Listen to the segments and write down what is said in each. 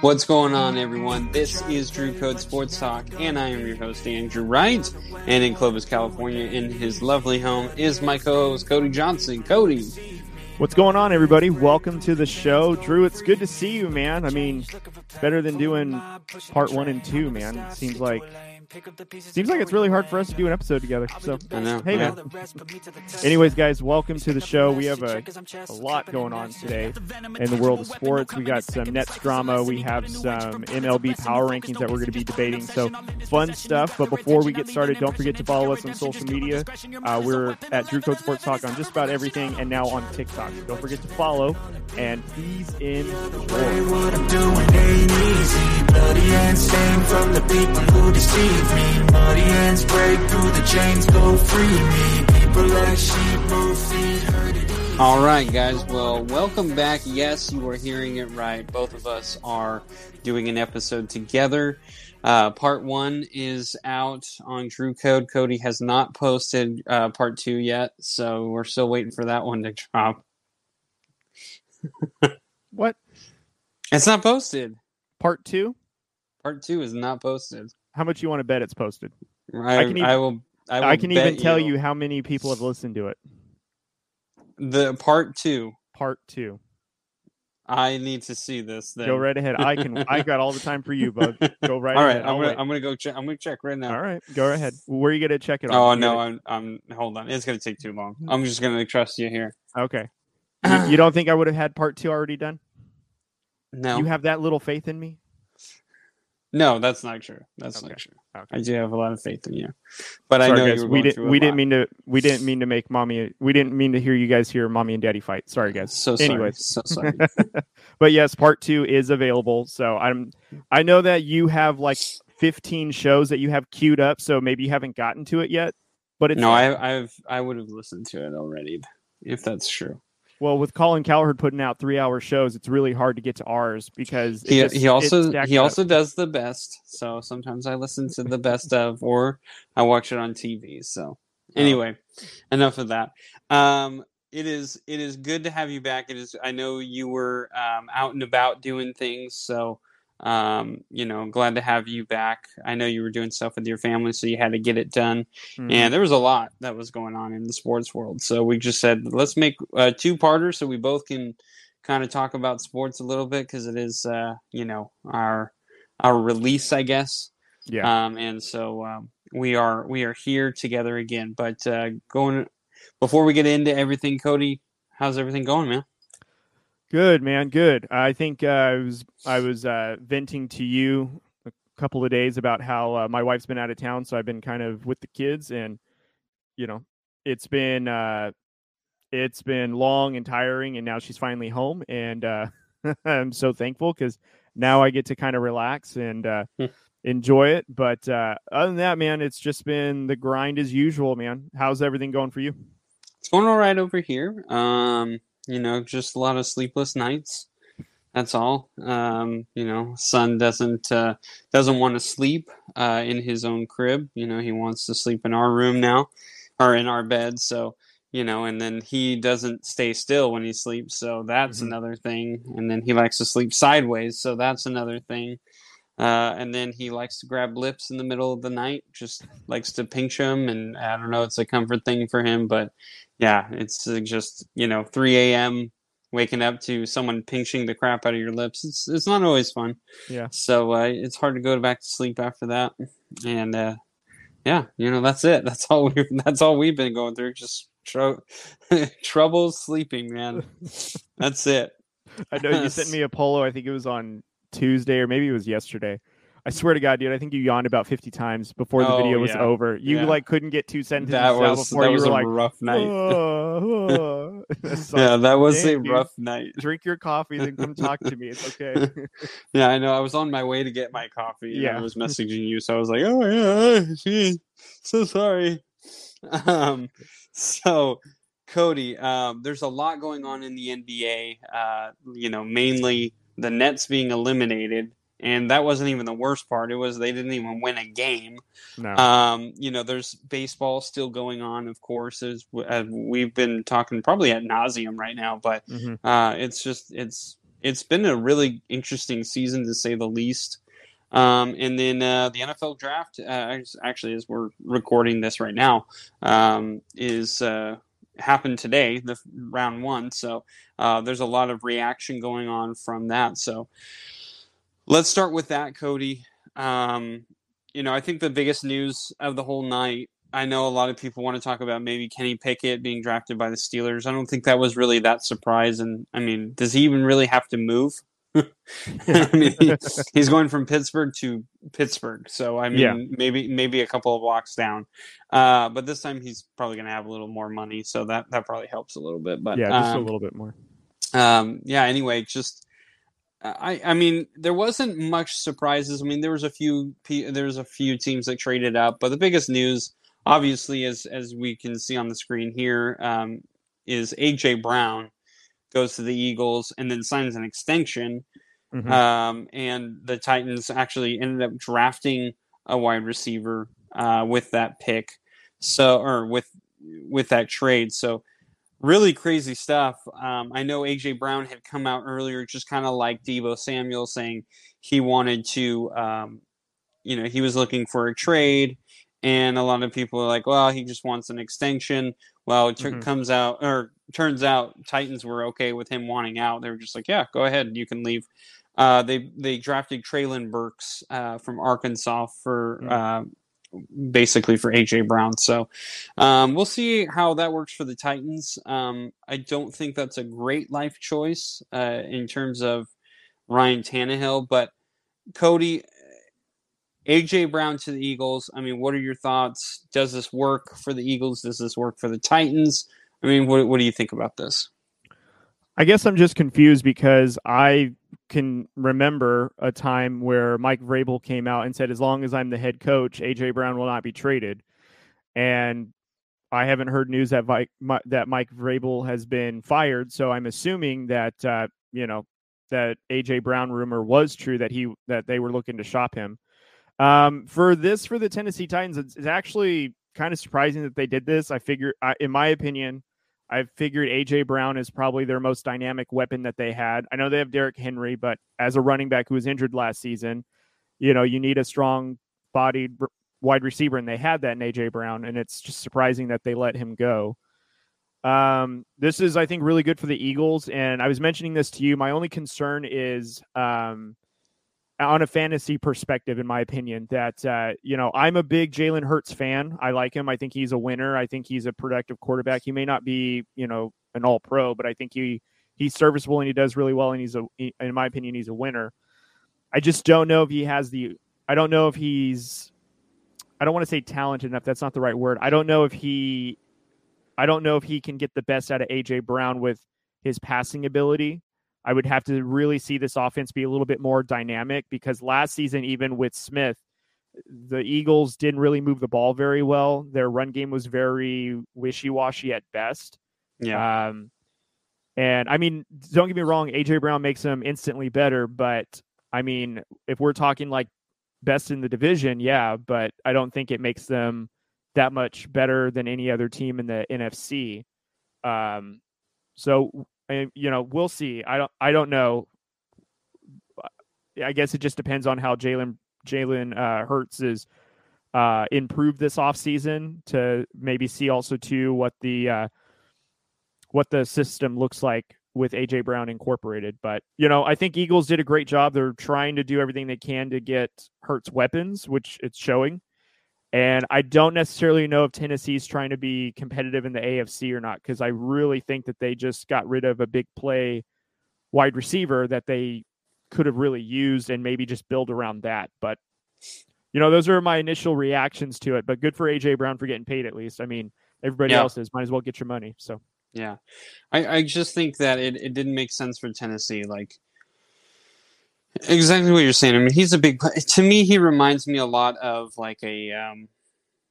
What's going on, everyone? This is Drew Code Sports Talk, and I am your host, Andrew Wright. And in Clovis, California, in his lovely home, is my co host, Cody Johnson. Cody. What's going on, everybody? Welcome to the show. Drew, it's good to see you, man. I mean, better than doing part one and two, man. Seems like Seems like it's really hard for us to do an episode together. So, I know. hey, yeah. man. Anyways, guys, welcome to the show. We have a, a lot going on today in the world of sports. We got some Nets drama. We have some MLB power rankings that we're going to be debating. So, fun stuff. But before we get started, don't forget to follow us on social media. Uh, we're at Drew Code Sports Talk on just about everything and now on TikTok. So don't forget to follow and ease in. What I'm doing ain't easy. Bloody hands stained from the people who deceive me. Muddy hands break through the chains, go free me. People like sheep move feet, hurted. All right, guys. Well, welcome back. Yes, you are hearing it right. Both of us are doing an episode together. Uh, part one is out on Drew Code. Cody has not posted uh, part two yet, so we're still waiting for that one to drop. What? It's not posted. Part two? Part two is not posted. How much you want to bet it's posted? I, I I, can even- will. I, will I, can even tell you how many people have listened to it. the part two. Part two. I need to see this. Then. Go right ahead. I can. I got all the time for you, bud. Go right All right, ahead. I'm gonna wait. I'm gonna go check. I'm gonna check right now. All right, go ahead. Where are you gonna check it? Oh no, gonna- I'm I'm hold on. It's gonna take too long. Mm-hmm. I'm just gonna trust you here. Okay. You, you don't think I would have had part two already done? No, You have that little faith in me? No, that's not true. That's Okay. not true. Okay. I do have a lot of faith in you, but I know guys. we didn't. We didn't lot. mean to. We didn't mean to make mommy. We didn't mean to hear you guys hear mommy and daddy fight. Sorry, guys. So sorry. Anyways. so sorry. but yes, part two is available. So I'm. I know that you have like 15 shows that you have queued up. So maybe you haven't gotten to it yet. But it's no, I I've I would have listened to it already if that's true. Well with Colin Cowherd putting out three hour shows, it's really hard to get to ours because He just- he also he up. also does the best. So sometimes I listen to the best of, or I watch it on TV. So Oh. anyway, enough of that. Um, it is it is good to have you back. It is. I know you were um, out and about doing things, so um, you know, glad to have you back. I know you were doing stuff with your family, so you had to get it done. Mhm. And there was a lot that was going on in the sports world. So we just said, let's make a two parter so we both can kind of talk about sports a little bit because it is, uh, you know, our our release, I guess. yeah. Um, and so um, we are we are here together again. But uh, going before we get into everything, Cody, how's everything going, man? Good man, good. I think uh, I was I was uh, venting to you a couple of days about how uh, my wife's been out of town, so I've been kind of with the kids, and you know, it's been uh, it's been long and tiring, and now she's finally home, and uh, I'm so thankful because now I get to kind of relax and uh, Hmm. enjoy it. But uh, other than that, man, it's just been the grind as usual, man. How's everything going for you? It's going all right over here. Um, you know, just a lot of sleepless nights. That's all. Um, you know, son doesn't uh, doesn't want to sleep uh, in his own crib. You know, he wants to sleep in our room now, or in our bed. So you know, and then he doesn't stay still when he sleeps. So that's Mhm. another thing. And then he likes to sleep sideways. So that's another thing. Uh, and then he likes to grab lips in the middle of the night, just likes to pinch them. And I don't know, it's a comfort thing for him. But yeah, it's just, you know, 3 a.m. waking up to someone pinching the crap out of your lips. It's, it's not always fun. Yeah. So uh, it's hard to go back to sleep after that. And uh, yeah, you know, that's it. That's all we that's all we've been going through. Just tr- trouble sleeping, man. That's it. I know you sent me a polo. I think it was on Tuesday or maybe it was yesterday. I swear to God, dude, I think you yawned about fifty times before the Oh, video was yeah. over. You Yeah. like couldn't get two sentences That out was before that you was were a like, rough night. "Oh, oh." Like, yeah, that was a "Dang, dude, rough night. Drink your coffee, then come talk to me. It's okay. Yeah, I know. I was on my way to get my coffee. And Yeah. I was messaging you, so I was like, "Oh yeah, gee, so sorry." Um, so Cody, um, there's a lot going on in the NBA. Uh, you know, mainly the Nets being eliminated, and that wasn't even the worst part. It was they didn't even win a game. no, Um, you know, there's baseball still going on, of course, as, as we've been talking probably at nauseum right now. But Mhm. uh, it's just it's it's been a really interesting season to say the least. Um, and then uh, the NFL draft, uh, actually, as we're recording this right now, um, is uh, happened today, the round one. So uh, there's a lot of reaction going on from that. So let's start with that, Cody. Um, you know, I think the biggest news of the whole night. I know a lot of people want to talk about maybe Kenny Pickett being drafted by the Steelers. I don't think that was really that surprise. And I mean, does he even really have to move? I mean, he, he's going from Pittsburgh to Pittsburgh, so I mean, yeah. maybe maybe a couple of blocks down. Uh, but this time he's probably going to have a little more money, so that that probably helps a little bit. But yeah, just um, a little bit more. Um, yeah. Anyway, just I I mean, there wasn't much surprises. I mean, there was a few there was a few teams that traded up, but the biggest news, obviously, as as we can see on the screen here, um, is AJ Brown goes to the Eagles and then signs an extension. Mm-hmm. Um, and the Titans actually ended up drafting a wide receiver uh, with that pick, so or with with that trade. So really crazy stuff. Um, I know AJ Brown had come out earlier, just kind of like Deebo Samuel, saying he wanted to, um, you know, he was looking for a trade, and a lot of people are like, well, he just wants an extension. Well, it mm-hmm. comes out or turns out Titans were okay with him wanting out. They were just like, yeah, go ahead, you can leave. Uh, they they drafted Treylon Burks uh, from Arkansas for mm-hmm. uh, basically for AJ Brown. So um, we'll see how that works for the Titans. Um, I don't think that's a great life choice uh, in terms of Ryan Tannehill, but Cody. AJ Brown to the Eagles. I mean, what are your thoughts? Does this work for the Eagles? Does this work for the Titans? I mean, what what do you think about this? I guess I'm just confused because I can remember a time where Mike Vrabel came out and said, "As long as I'm the head coach, AJ Brown will not be traded," and I haven't heard news that Mike, that Mike Vrabel has been fired. So I'm assuming that uh, you know that AJ Brown rumor was true that he that they were looking to shop him. Um, for this for the Tennessee Titans, it's, it's actually kind of surprising that they did this. I figure, in my opinion, I figured AJ Brown is probably their most dynamic weapon that they had. I know they have Derrick Henry, but as a running back who was injured last season, you know, you need a strong bodied wide receiver, and they had that in AJ Brown, and it's just surprising that they let him go. Um, this is, I think, really good for the Eagles, and I was mentioning this to you. My only concern is um, on a fantasy perspective, in my opinion, that uh, you know I'm a big Jalen Hurts fan. I like him. I think he's a winner. I think he's a productive quarterback. He may not be, you know, an All Pro, but I think he he's serviceable and he does really well. And he's a, in my opinion, he's a winner. I just don't know if he has the. I don't know if he's. I don't want to say talented enough. That's not the right word. I don't know if he. I don't know if he can get the best out of AJ Brown with his passing ability. I would have to really see this offense be a little bit more dynamic because last season, even with Smith, the Eagles didn't really move the ball very well. Their run game was very wishy washy at best. Yeah. Um, and I mean, don't get me wrong, AJ Brown makes them instantly better, but I mean, if we're talking like best in the division, yeah, but I don't think it makes them that much better than any other team in the NFC. Um, so and you know, we'll see. I don't. I don't know. I guess it just depends on how Jalen Jalen uh, Hurts is uh, improved this offseason to maybe see also too what the uh, what the system looks like with AJ Brown incorporated. But you know, I think Eagles did a great job. They're trying to do everything they can to get Hurts weapons, which it's showing. And I don't necessarily know if Tennessee's trying to be competitive in the AFC or not, because I really think that they just got rid of a big play wide receiver that they could have really used and maybe just build around that. But, you know, those are my initial reactions to it. But good for AJ Brown for getting paid at least. I mean, everybody yeah. else is. Might as well get your money. So, yeah. I, I just think that it, it didn't make sense for Tennessee. Like, Exactly what you're saying. I mean, he's a big. To me, he reminds me a lot of like a, um,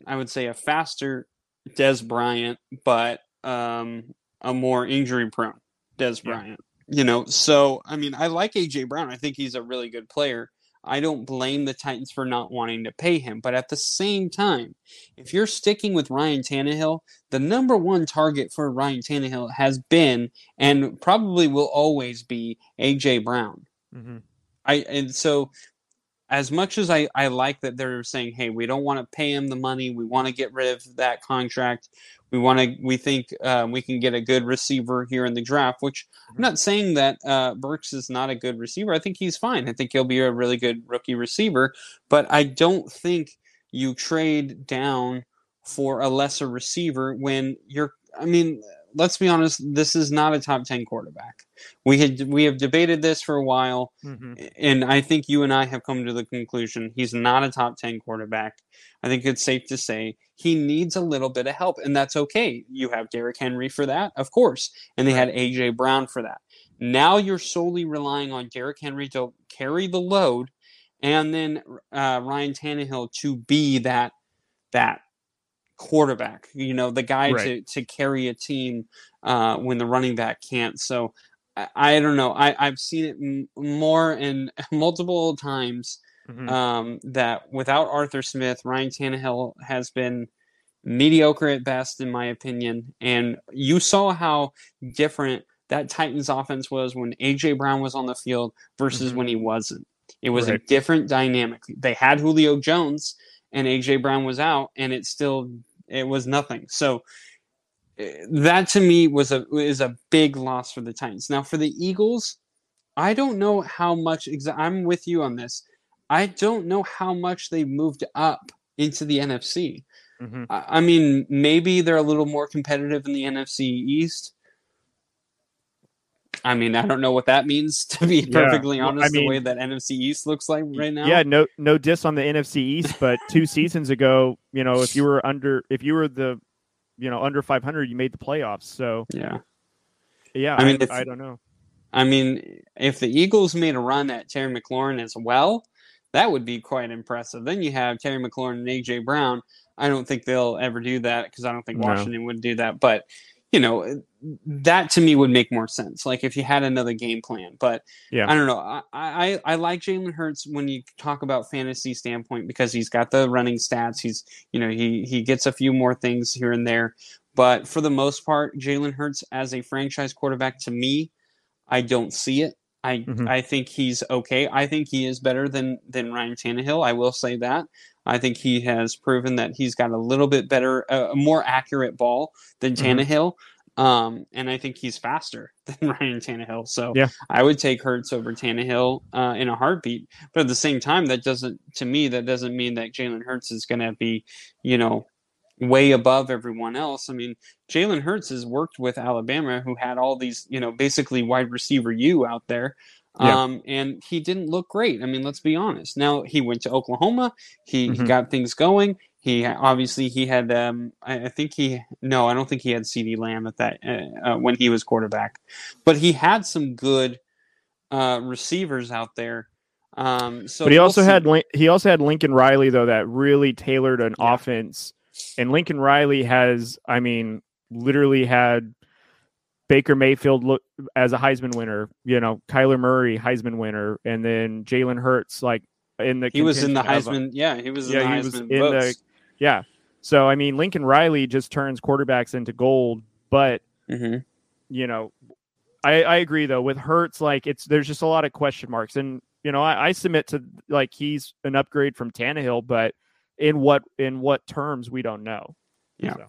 I would say a faster Dez Bryant, but um, a more injury prone Dez Bryant. You know, so I mean, I like AJ Brown. I think he's a really good player. I don't blame the Titans for not wanting to pay him. But at the same time, if you're sticking with Ryan Tannehill, the number one target for Ryan Tannehill has been and probably will always be AJ Brown. Mm-hmm. I and so as much as I, I like that they're saying, hey, we don't want to pay him the money, we want to get rid of that contract. We want to. We think uh, we can get a good receiver here in the draft. Which I'm not saying that uh, Burks is not a good receiver. I think he's fine. I think he'll be a really good rookie receiver. But I don't think you trade down for a lesser receiver when you're. I mean, let's be honest. This is not a top ten quarterback. We had we have debated this for a while, Mm-hmm. and I think you and I have come to the conclusion he's not a top ten quarterback. I think it's safe to say he needs a little bit of help, and that's okay. You have Derrick Henry for that, of course, and they had AJ Brown for that. Now you're solely relying on Derrick Henry to carry the load, and then uh, Ryan Tannehill to be that that quarterback. You know, the guy to Right. to carry a team uh, when the running back can't. So. I, I don't know. I, I've seen it m- more and multiple times Mhm. um, that without Arthur Smith, Ryan Tannehill has been mediocre at best, in my opinion. And you saw how different that Titans offense was when AJ Brown was on the field versus Mhm. when he wasn't. It was a different dynamic. They had Julio Jones, and AJ Brown was out, and it still it was nothing. So eh, that to me was a is a big loss for the Titans. Now for the Eagles, I don't know how much. Exa- I'm with you on this. I don't know how much they moved up into the NFC. Mhm. I, I mean, maybe they're a little more competitive in the NFC East. I mean, I don't know what that means to be Yeah. perfectly I honest. the way that NFC East looks like right now. Yeah, no no diss on the NFC East, but two seasons ago, you know, if you were under if you were the you know under 500, you made the playoffs. So yeah. yeah, I I mean, mean, if- I, don't know. I mean, if the Eagles made a run at Terry McLaurin as well, that would be quite impressive. Then you have Terry McLaurin and AJ Brown. I don't think they'll ever do that because I don't think No. Washington would do that. But you know, that to me would make more sense. Like if you had another game plan. But Yeah. I don't know. I I, I like Jalen Hurts when you talk about fantasy standpoint because he's got the running stats. He's you know he he gets a few more things here and there. But for the most part, Jalen Hurts as a franchise quarterback to me, I don't see it. I Mhm. I think he's okay. I think he is better than than Ryan Tannehill. I will say that. I think he has proven that he's got a little bit better, uh, a more accurate ball than Mhm. Tannehill. Um, and I think he's faster than Ryan Tannehill. So Yeah. I would take Hurts over Tannehill uh, in a heartbeat. But at the same time, that doesn't, to me, that doesn't mean that Jalen Hurts is going to be, you know, way above everyone else. I mean, Jalen Hurts has worked with Alabama, who had all these, you know, basically wide receiver you out there. Yeah. Um, and he didn't look great. I mean, let's be honest. Now he went to Oklahoma. He, he Mhm. got things going. He obviously he had. Um, I, I think he no, I don't think he had CeeDee Lamb at that uh, uh, when he was quarterback, but he had some good uh, receivers out there. Um, so but he we'll also see. had he also had Lincoln Riley though that really tailored an Yeah. offense, and Lincoln Riley has, I mean, literally had Baker Mayfield look as a Heisman winner. You know, Kyler Murray Heisman winner, and then Jalen Hurts like in the he was in the contention of a- Heisman. yeah, he was in Yeah, the he Heisman was in the- yeah. So I mean, Lincoln Riley just turns quarterbacks into gold, but Mhm. you know, I, I agree though with Hurts, like it's there's just a lot of question marks, and you know, I, I submit to like he's an upgrade from Tannehill, but in what in what terms we don't know. Yeah. So,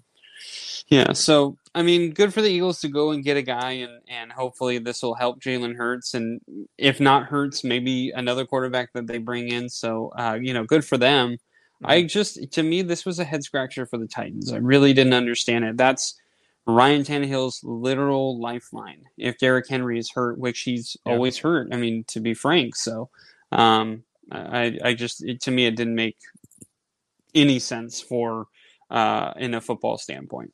Yeah, so I mean, good for the Eagles to go and get a guy, and and hopefully this will help Jalen Hurts, and if not Hurts, maybe another quarterback that they bring in. So uh, you know, good for them. I just to me this was a head scratcher for the Titans. I really didn't understand it. That's Ryan Tannehill's literal lifeline. If Derrick Henry is hurt, which he's Yeah. always hurt, I mean to be frank. So um, I I just it, to me it didn't make any sense for uh, in a football standpoint.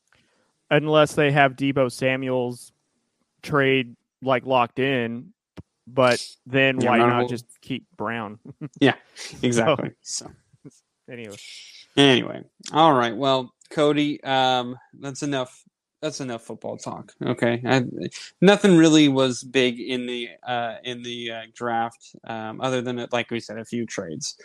unless they have Deebo Samuel's trade like locked in, but then Yeah, why not whole- just keep Brown? Yeah, exactly. So anyway, anyway, all right. Well, Cody, um, that's enough that's enough football talk. Okay, I, nothing really was big in the uh, in the uh, draft, um, other than like we said, a few trades.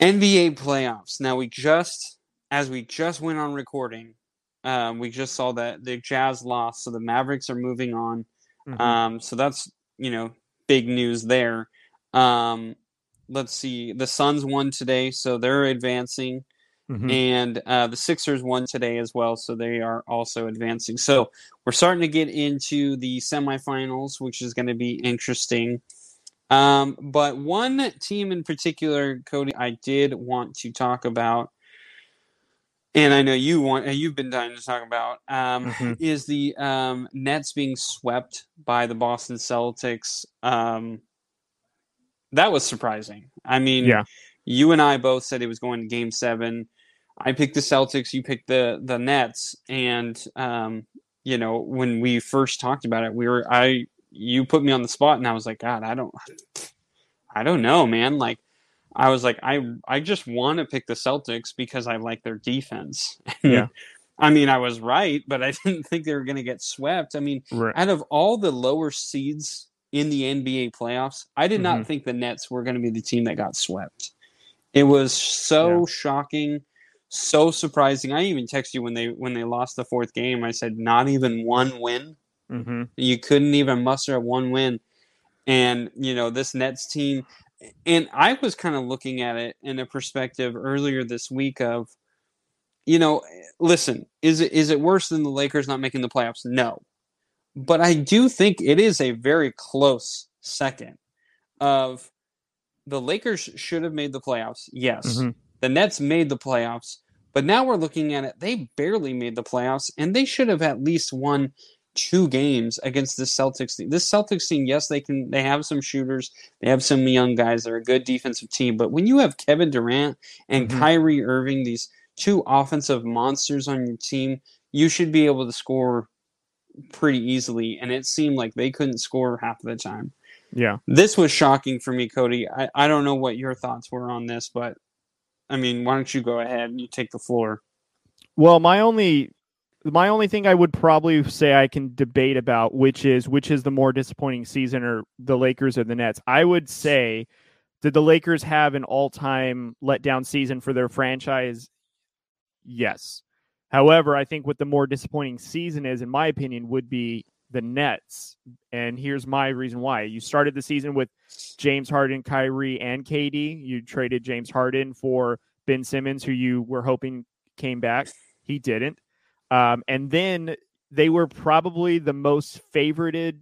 NBA playoffs. Now we just, as we just went on recording, um, we just saw that the Jazz lost, so the Mavericks are moving on. Mm-hmm. Um, so that's you know big news there. Um, let's see, the Suns won today, so they're advancing. Mm-hmm. And uh, the Sixers won today as well, so they are also advancing. So we're starting to get into the semifinals, which is going to be interesting. Um, but one team in particular, Cody, I did want to talk about, and I know you want, you've been dying to talk about, um, mm-hmm. is the um, Nets being swept by the Boston Celtics. Um, that was surprising. I mean, yeah. you and I both said it was going to Game Seven. I picked the Celtics, you picked the the Nets, and um, you know when we first talked about it, we were I you put me on the spot, and I was like, God, I don't, I don't know, man. Like, I was like, I I just want to pick the Celtics because I like their defense. Yeah. I mean, I was right, but I didn't think they were going to get swept. I mean, right. out of all the lower seeds in the NBA playoffs, I did mm-hmm. not think the Nets were going to be the team that got swept. It was so yeah. shocking so surprising. I even texted you when they when they lost the fourth game. I said not even one win. Mm-hmm. You couldn't even muster one win, and you know this Nets team. And I was kind of looking at it in a perspective earlier this week of, you know, listen, is it is it worse than the Lakers not making the playoffs? No, but I do think it is a very close second. Of the Lakers should have made the playoffs. Yes. Mm-hmm. The Nets made the playoffs, but now we're looking at it. They barely made the playoffs, and they should have at least won two games against this Celtics team. This Celtics team, yes, they can. They have some shooters. They have some young guys. They're a good defensive team. But when you have Kevin Durant and mm-hmm. Kyrie Irving, these two offensive monsters on your team, you should be able to score pretty easily. And it seemed like they couldn't score half of the time. Yeah. This was shocking for me, Cody. I, I don't know what your thoughts were on this, but I mean, why don't you go ahead and you take the floor? Well, my only my only thing I would probably say I can debate about which is which is the more disappointing season or the Lakers or the Nets. I would say did the Lakers have an all-time letdown season for their franchise? Yes. However, I think what the more disappointing season is in my opinion would be the Nets. And here's my reason why. You started the season with James Harden, Kyrie, and KD. You traded James Harden for Ben Simmons, who you were hoping came back. He didn't. Um, and then they were probably the most favorited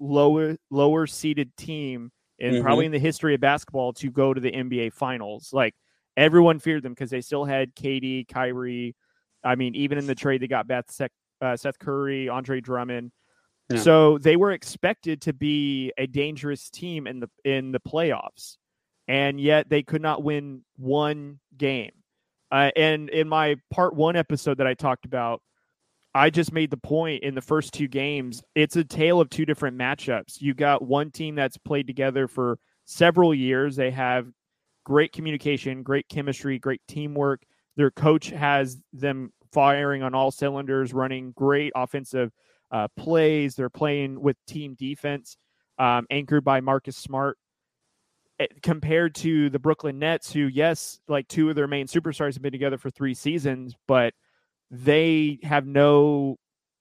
lower lower seeded team in mm-hmm. probably in the history of basketball to go to the NBA finals. Like everyone feared them because they still had KD, Kyrie. I mean, even in the trade they got Beth Seth, uh, Seth Curry, Andre Drummond. So they were expected to be a dangerous team in the in the playoffs, and yet they could not win one game. Uh, and in my part one episode that I talked about, I just made the point in the first two games. It's a tale of two different matchups. You got one team that's played together for several years. They have great communication, great chemistry, great teamwork. Their coach has them firing on all cylinders, running great offensive uh, plays. They're playing with team defense, um, anchored by Marcus Smart. Eh, compared to the Brooklyn Nets, who, yes, like two of their main superstars have been together for three seasons, but they have no,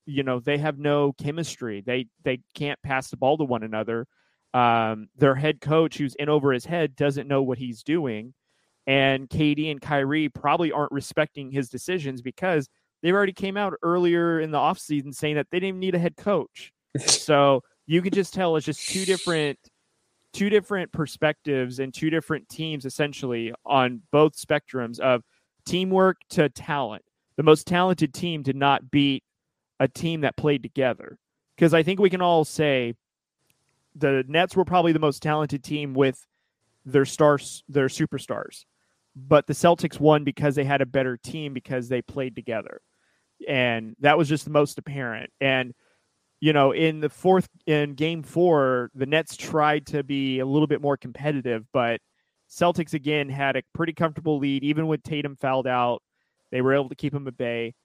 you know, they have no chemistry. They they can't pass the ball to one another. Um, their head coach, who's in over his head, doesn't know what he's doing, and KD and Kyrie probably aren't respecting his decisions because they've already came out earlier in the offseason saying that they didn't need a head coach. so you could just tell it's just two different two different perspectives and two different teams essentially on both spectrums of teamwork to talent. The most talented team did not beat a team that played together. Because I think we can all say the Nets were probably the most talented team with their stars, their superstars. But the Celtics won because they had a better team because they played together and that was just the most apparent. And you know, in the fourth in game four, the Nets tried to be a little bit more competitive, but Celtics again had a pretty comfortable lead, even with Tatum fouled out. They were able to keep him at bay.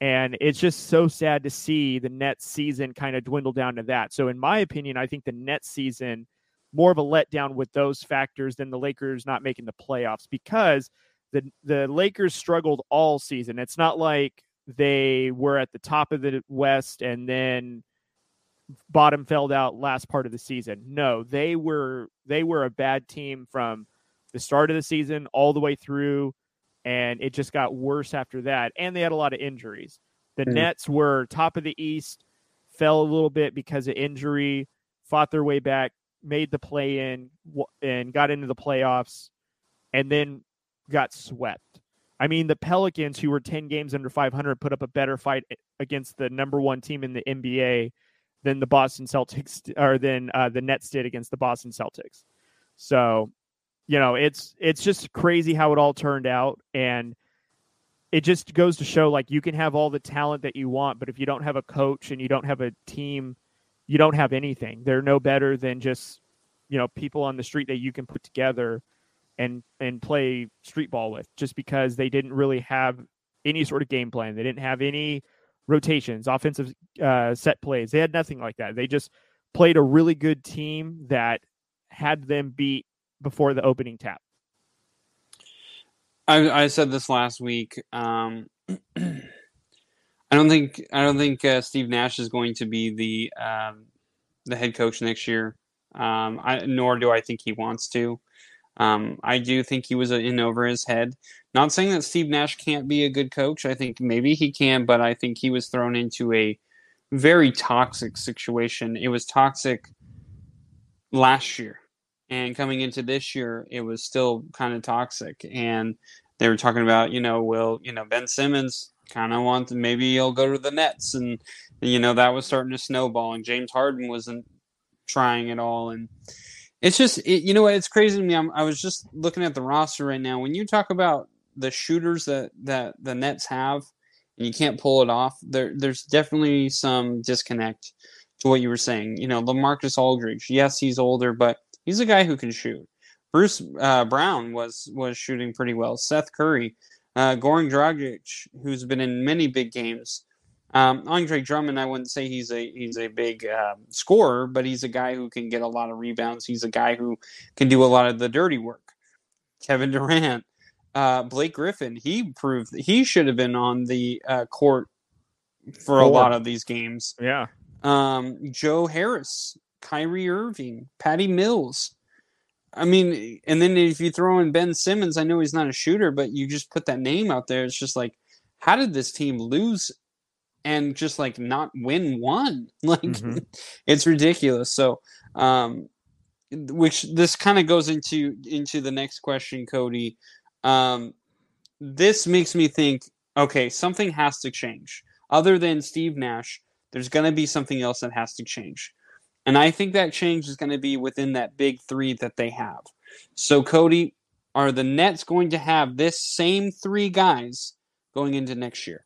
And it's just so sad to see the Nets season kind of dwindle down to that. So, in my opinion, I think the Nets season more of a letdown with those factors than the Lakers not making the playoffs because the the Lakers struggled all season. It's not like they were at the top of the West and then bottom felled out last part of the season. No, they were they were a bad team from the start of the season all the way through and it just got worse after that and they had a lot of injuries. The mm. Nets were top of the East, fell a little bit because of injury, fought their way back, made the play in and got into the playoffs and then got swept. I mean, the Pelicans, who were 10 games under 500, put up a better fight against the number one team in the NBA than the Boston Celtics or than uh, the Nets did against the Boston Celtics. So, you know, it's it's just crazy how it all turned out, and it just goes to show like you can have all the talent that you want, but if you don't have a coach and you don't have a team you don't have anything. They're no better than just you know people on the street that you can put together and and play street ball with just because they didn't really have any sort of game plan. They didn't have any rotations, offensive uh, set plays. They had nothing like that. They just played a really good team that had them beat before the opening tap. I, I said this last week. Um, I don't think I don't think uh, Steve Nash is going to be the um, the head coach next year. Um, I, nor do I think he wants to. Um, I do think he was in over his head. Not saying that Steve Nash can't be a good coach. I think maybe he can, but I think he was thrown into a very toxic situation. It was toxic last year, and coming into this year, it was still kind of toxic. And they were talking about, you know, will you know Ben Simmons kind of wants maybe he'll go to the Nets, and you know that was starting to snowball, and James Harden wasn't trying at all, and it's just it, you know what it's crazy to me. I'm, I was just looking at the roster right now. When you talk about the shooters that that the Nets have, and you can't pull it off, there there's definitely some disconnect to what you were saying. You know, LaMarcus Aldridge, yes, he's older, but he's a guy who can shoot. Bruce uh, Brown was was shooting pretty well. Seth Curry, uh, Goran Dragic, who's been in many big games. Um, Andre Drummond, I wouldn't say he's a he's a big um, scorer, but he's a guy who can get a lot of rebounds. He's a guy who can do a lot of the dirty work. Kevin Durant, uh, Blake Griffin, he proved he should have been on the uh, court for a lot of these games. Yeah. Um, Joe Harris, Kyrie Irving, Patty Mills. I mean, and then if you throw in Ben Simmons, I know he's not a shooter, but you just put that name out there. It's just like, how did this team lose and just like not win one? Like, mm-hmm. it's ridiculous. So, um, which this kind of goes into into the next question, Cody. Um, this makes me think, okay, something has to change. Other than Steve Nash, there's going to be something else that has to change. And I think that change is going to be within that big three that they have. So, Cody, are the Nets going to have this same three guys going into next year?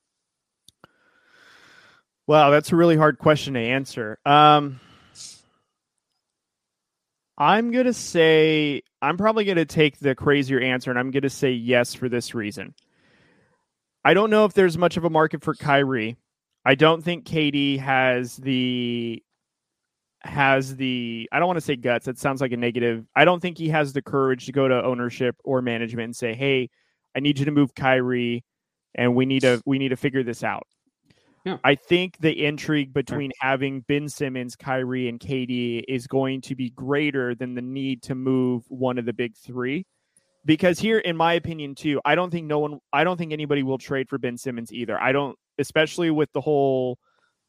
Well, that's a really hard question to answer. Um, I'm going to say, I'm probably going to take the crazier answer, and I'm going to say yes for this reason. I don't know if there's much of a market for Kyrie. I don't think KD has the has the I don't want to say guts. That sounds like a negative. I don't think he has the courage to go to ownership or management and say, "Hey, I need you to move Kyrie, and we need to we need to figure this out." Yeah. I think the intrigue between having Ben Simmons, Kyrie, and KD is going to be greater than the need to move one of the big three. Because here, in my opinion, too, I don't think no one, I don't think anybody will trade for Ben Simmons either. I don't, especially with the whole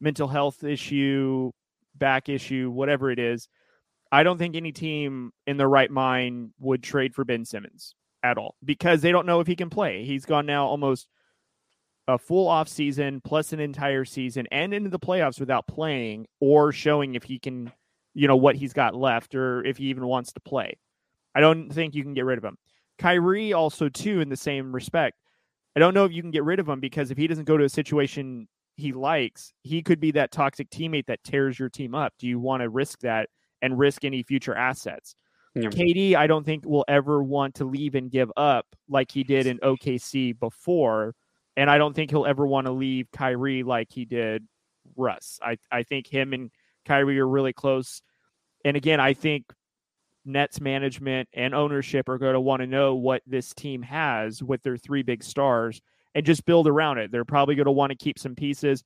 mental health issue, back issue, whatever it is. I don't think any team in their right mind would trade for Ben Simmons at all because they don't know if he can play. He's gone now almost a full off season plus an entire season and into the playoffs without playing or showing if he can, you know, what he's got left or if he even wants to play. I don't think you can get rid of him. Kyrie also too in the same respect. I don't know if you can get rid of him because if he doesn't go to a situation he likes, he could be that toxic teammate that tears your team up. Do you want to risk that and risk any future assets? Yeah. KD, I don't think will ever want to leave and give up like he did in OKC before and I don't think he'll ever want to leave Kyrie like he did Russ. I I think him and Kyrie are really close. And again, I think Nets management and ownership are going to want to know what this team has with their three big stars and just build around it. They're probably going to want to keep some pieces.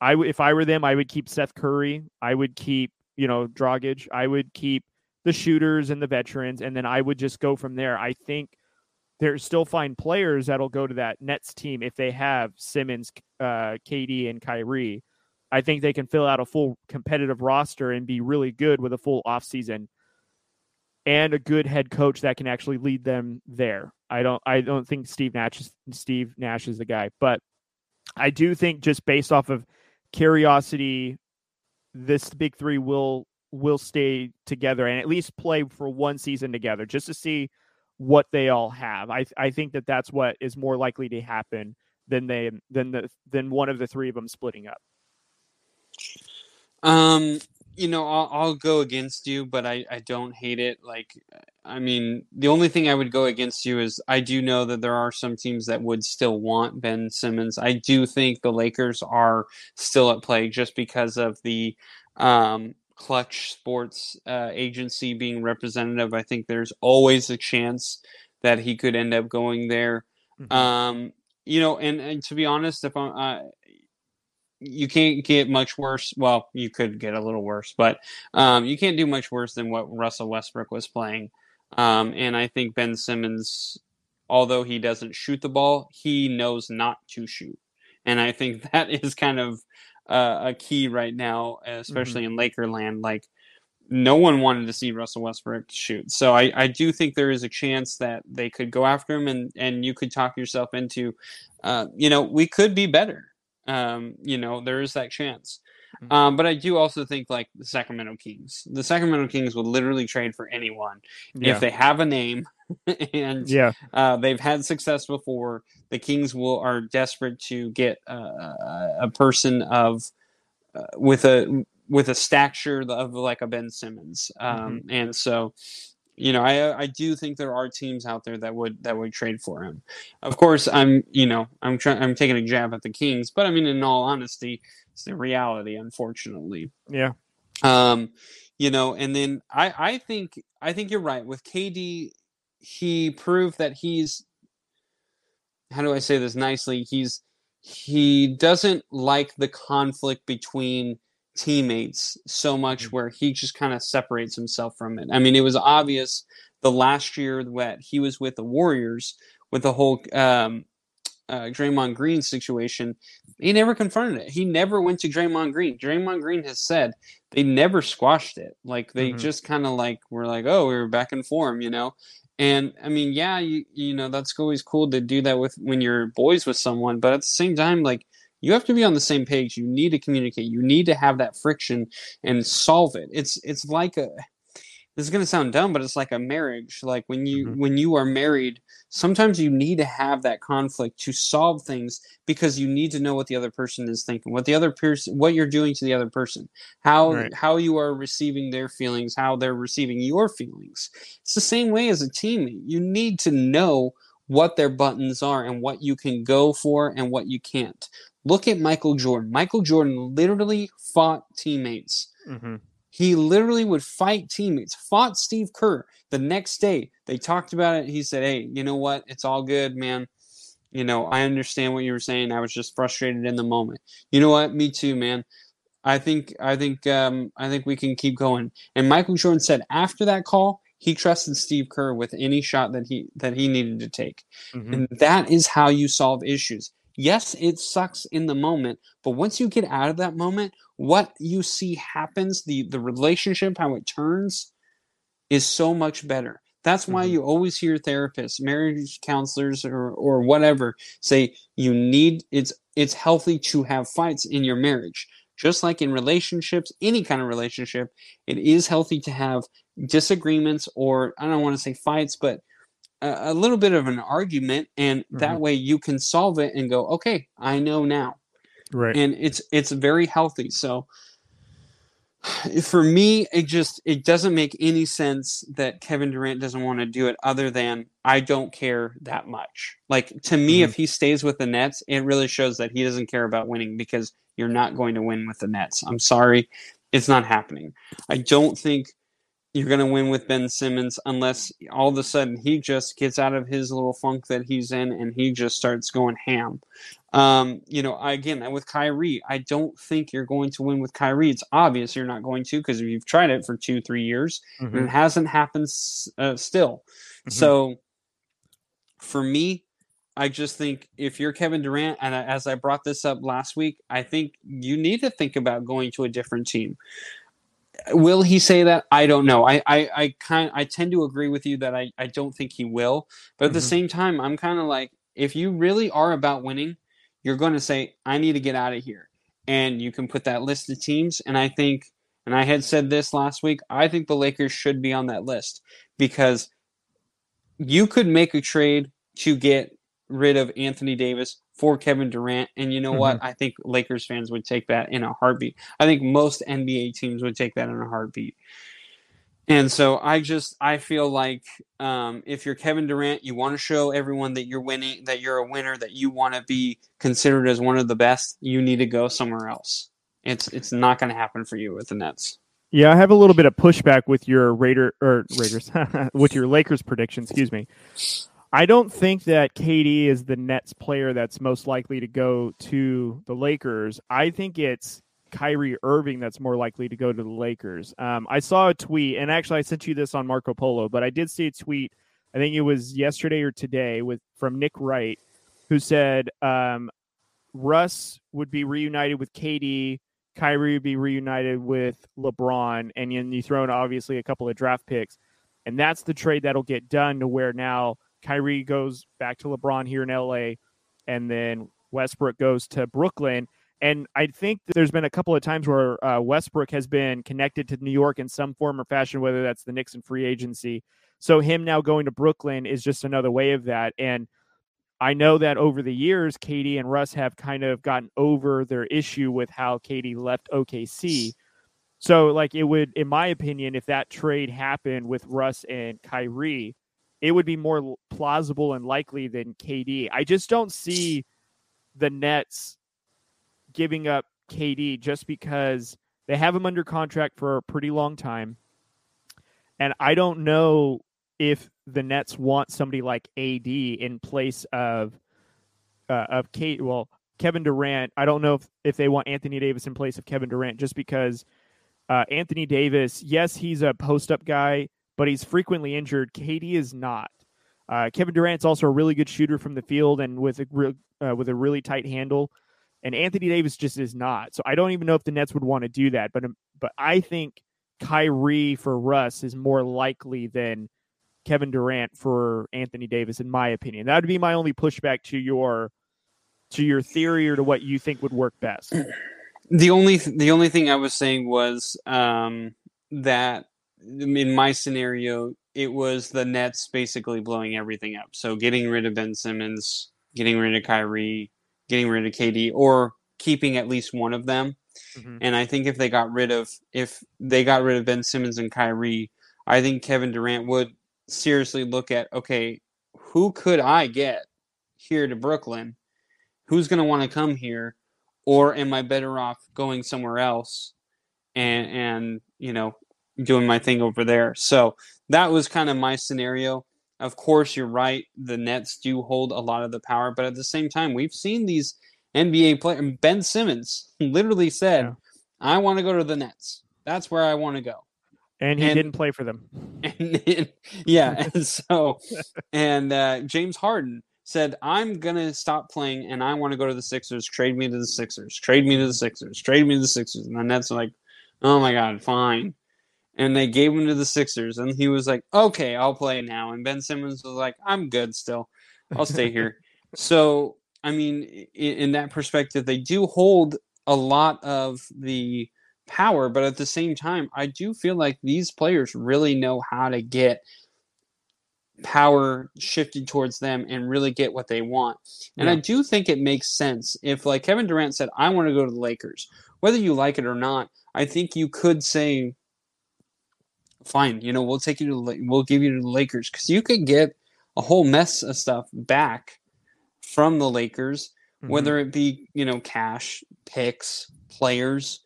I if I were them, I would keep Seth Curry. I would keep you know Dragic. I would keep the shooters and the veterans, and then I would just go from there. I think there's still fine players that'll go to that Nets team if they have Simmons, uh, KD, and Kyrie. I think they can fill out a full competitive roster and be really good with a full offseason and a good head coach that can actually lead them there. I don't I don't think Steve Nash is, Steve Nash is the guy, but I do think just based off of curiosity, this big three will will stay together and at least play for one season together just to see what they all have. I I think that that's what is more likely to happen than they than the than one of the three of them splitting up. Um, you know, I'll, I'll go against you, but I I don't hate it. Like, I mean, the only thing I would go against you is I do know that there are some teams that would still want Ben Simmons. I do think the Lakers are still at play just because of the um Klutch Sports uh, agency being representative. I think there's always a chance that he could end up going there. Mm-hmm. Um, you know, and, and to be honest, if I'm, uh, you can't get much worse. Well, you could get a little worse, but um, you can't do much worse than what Russell Westbrook was playing. Um, and I think Ben Simmons, although he doesn't shoot the ball, he knows not to shoot. And I think that is kind of uh, a key right now, especially mm-hmm. in Lakerland. Like, no one wanted to see Russell Westbrook shoot. So I, I do think there is a chance that they could go after him and, and you could talk yourself into, uh, you know, we could be better. Um, you know, there is that chance. Mm-hmm. Um, but I do also think like the Sacramento Kings. The Sacramento Kings would literally trade for anyone yeah. if they have a name and yeah, uh, they've had success before. The Kings will are desperate to get uh, a person of uh, with a with a stature of like a Ben Simmons, um, mm-hmm. and so you know, I I do think there are teams out there that would that would trade for him. Of course, I'm you know I'm trying I'm taking a jab at the Kings, but I mean, in all honesty, it's the reality, unfortunately. Yeah. Um, you know, and then I I think I think you're right with KD. He proved that he's how do I say this nicely? He's he doesn't like the conflict between teammates so much mm. where he just kind of separates himself from it. I mean, it was obvious the last year that he was with the Warriors with the whole um, uh, Draymond Green situation. He never confronted it. He never went to Draymond Green. Draymond Green has said they never squashed it. Like they mm-hmm. just kind of like were like, oh, we were back in form, you know. And I mean, yeah, you you know that's always cool to do that with when you're boys with someone, but at the same time, like you have to be on the same page. You need to communicate. You need to have that friction and solve it. It's it's like a this is going to sound dumb but it's like a marriage like when you mm-hmm. when you are married sometimes you need to have that conflict to solve things because you need to know what the other person is thinking what the other person what you're doing to the other person how right. how you are receiving their feelings how they're receiving your feelings it's the same way as a team you need to know what their buttons are and what you can go for and what you can't Look at Michael Jordan. Michael Jordan literally fought teammates. Mm-hmm. He literally would fight teammates, fought Steve Kerr the next day. They talked about it. He said, Hey, you know what? It's all good, man. You know, I understand what you were saying. I was just frustrated in the moment. You know what? Me too, man. I think I think um, I think we can keep going. And Michael Jordan said after that call, he trusted Steve Kerr with any shot that he that he needed to take. Mm-hmm. And that is how you solve issues yes, it sucks in the moment, but once you get out of that moment, what you see happens, the the relationship, how it turns, is so much better. That's why mm-hmm. you always hear therapists, marriage counselors, or or whatever say you need it's it's healthy to have fights in your marriage. Just like in relationships, any kind of relationship, it is healthy to have disagreements or I don't want to say fights, but a, little bit of an argument and mm-hmm. that way you can solve it and go okay i know now right and it's it's very healthy so For me, it just it doesn't make any sense that Kevin Durant doesn't want to do it other than I don't care that much. Like to me, Mhm. if he stays with the Nets, it really shows that he doesn't care about winning because you're not going to win with the Nets. I'm sorry. It's not happening. I don't think you're going to win with Ben Simmons unless all of a sudden he just gets out of his little funk that he's in and he just starts going ham. Um, you know, again, with Kyrie, I don't think you're going to win with Kyrie. It's obvious you're not going to because you've tried it for two, three years and Mhm. it hasn't happened uh, still. Mhm. So for me, I just think if you're Kevin Durant, and as I brought this up last week, I think you need to think about going to a different team. Will he say that? I don't know. I I, I kind I tend to agree with you that I, I don't think he will. But at the Mhm. same time, I'm kind of like if you really are about winning, you're going to say I need to get out of here, and you can put that list of teams. And I think, and I had said this last week, I think the Lakers should be on that list because you could make a trade to get rid of Anthony Davis for Kevin Durant. And you know what? I think Lakers fans would take that in a heartbeat. I think most NBA teams would take that in a heartbeat. And so I just I feel like um, if you're Kevin Durant, you want to show everyone that you're winning, that you're a winner, that you want to be considered as one of the best. You need to go somewhere else. It's it's not going to happen for you with the Nets. Yeah, I have a little bit of pushback with your Raider or Raiders with your Lakers prediction. Excuse me. I don't think that KD is the Nets player that's most likely to go to the Lakers. I think it's Kyrie Irving that's more likely to go to the Lakers. Um, I saw a tweet, and actually, I sent you this on Marco Polo, but I did see a tweet. I think it was yesterday or today with from Nick Wright, who said um, Russ would be reunited with KD. Kyrie would be reunited with LeBron, and then you throw in obviously a couple of draft picks, and that's the trade that'll get done to where now Kyrie goes back to LeBron here in LA, and then Westbrook goes to Brooklyn. And I think there's been a couple of times where uh, Westbrook has been connected to New York in some form or fashion, whether that's the Knicks and free agency. So him now going to Brooklyn is just another way of that. And I know that over the years, KD and Russ have kind of gotten over their issue with how KD left OKC. So, like, it would, in my opinion, if that trade happened with Russ and Kyrie, it would be more plausible and likely than KD. I just don't see the Nets giving up KD just because they have him under contract for a pretty long time. And I don't know if the Nets want somebody like AD in place of uh, of Kate. Well, Kevin Durant. I don't know if, if they want Anthony Davis in place of Kevin Durant just because uh, Anthony Davis, yes, he's a post up guy, but he's frequently injured. KD is not. Uh, Kevin Durant's also a really good shooter from the field and with a real, uh, with a really tight handle, and Anthony Davis just is not. So I don't even know if the Nets would want to do that. But um, but I think Kyrie for Russ is more likely than Kevin Durant for Anthony Davis, in my opinion. That would be my only pushback to your to your theory or to what you think would work best. The only the only thing I was saying was um, that in my scenario, it was the Nets basically blowing everything up. So getting rid of Ben Simmons, getting rid of Kyrie, getting rid of KD, or keeping at least one of them. Mhm. And I think if they got rid of if they got rid of Ben Simmons and Kyrie, I think Kevin Durant would seriously look at okay, who could I get here to Brooklyn? Who's going to want to come here? Or am I better off going somewhere else and and you know doing my thing over there? So that was kind of my scenario. Of course, you're right. The Nets do hold a lot of the power, but at the same time, we've seen these NBA players. Ben Simmons literally said, Yeah. "I want to go to the Nets. That's where I want to go." And he And- didn't play for them. And then, yeah, and so, and uh, James Harden said, "I'm gonna stop playing, and I want to go to the Sixers. Trade me to the Sixers. Trade me to the Sixers. Trade me to the Sixers." And the Nets are like, "Oh my God, fine." And they gave him to the Sixers, and he was like, "Okay, I'll play now." And Ben Simmons was like, "I'm good still. I'll stay here." so, I mean, in, in that perspective, they do hold a lot of the power, but at the same time, I do feel like these players really know how to get power shifted towards them and really get what they want. And I do think it makes sense if like Kevin Durant said, I want to go to the Lakers. Whether you like it or not, I think you could say, fine, you know, we'll take you to we'll give you to the Lakers because you could get a whole mess of stuff back from the Lakers, mm-hmm. whether it be you know cash, picks, players,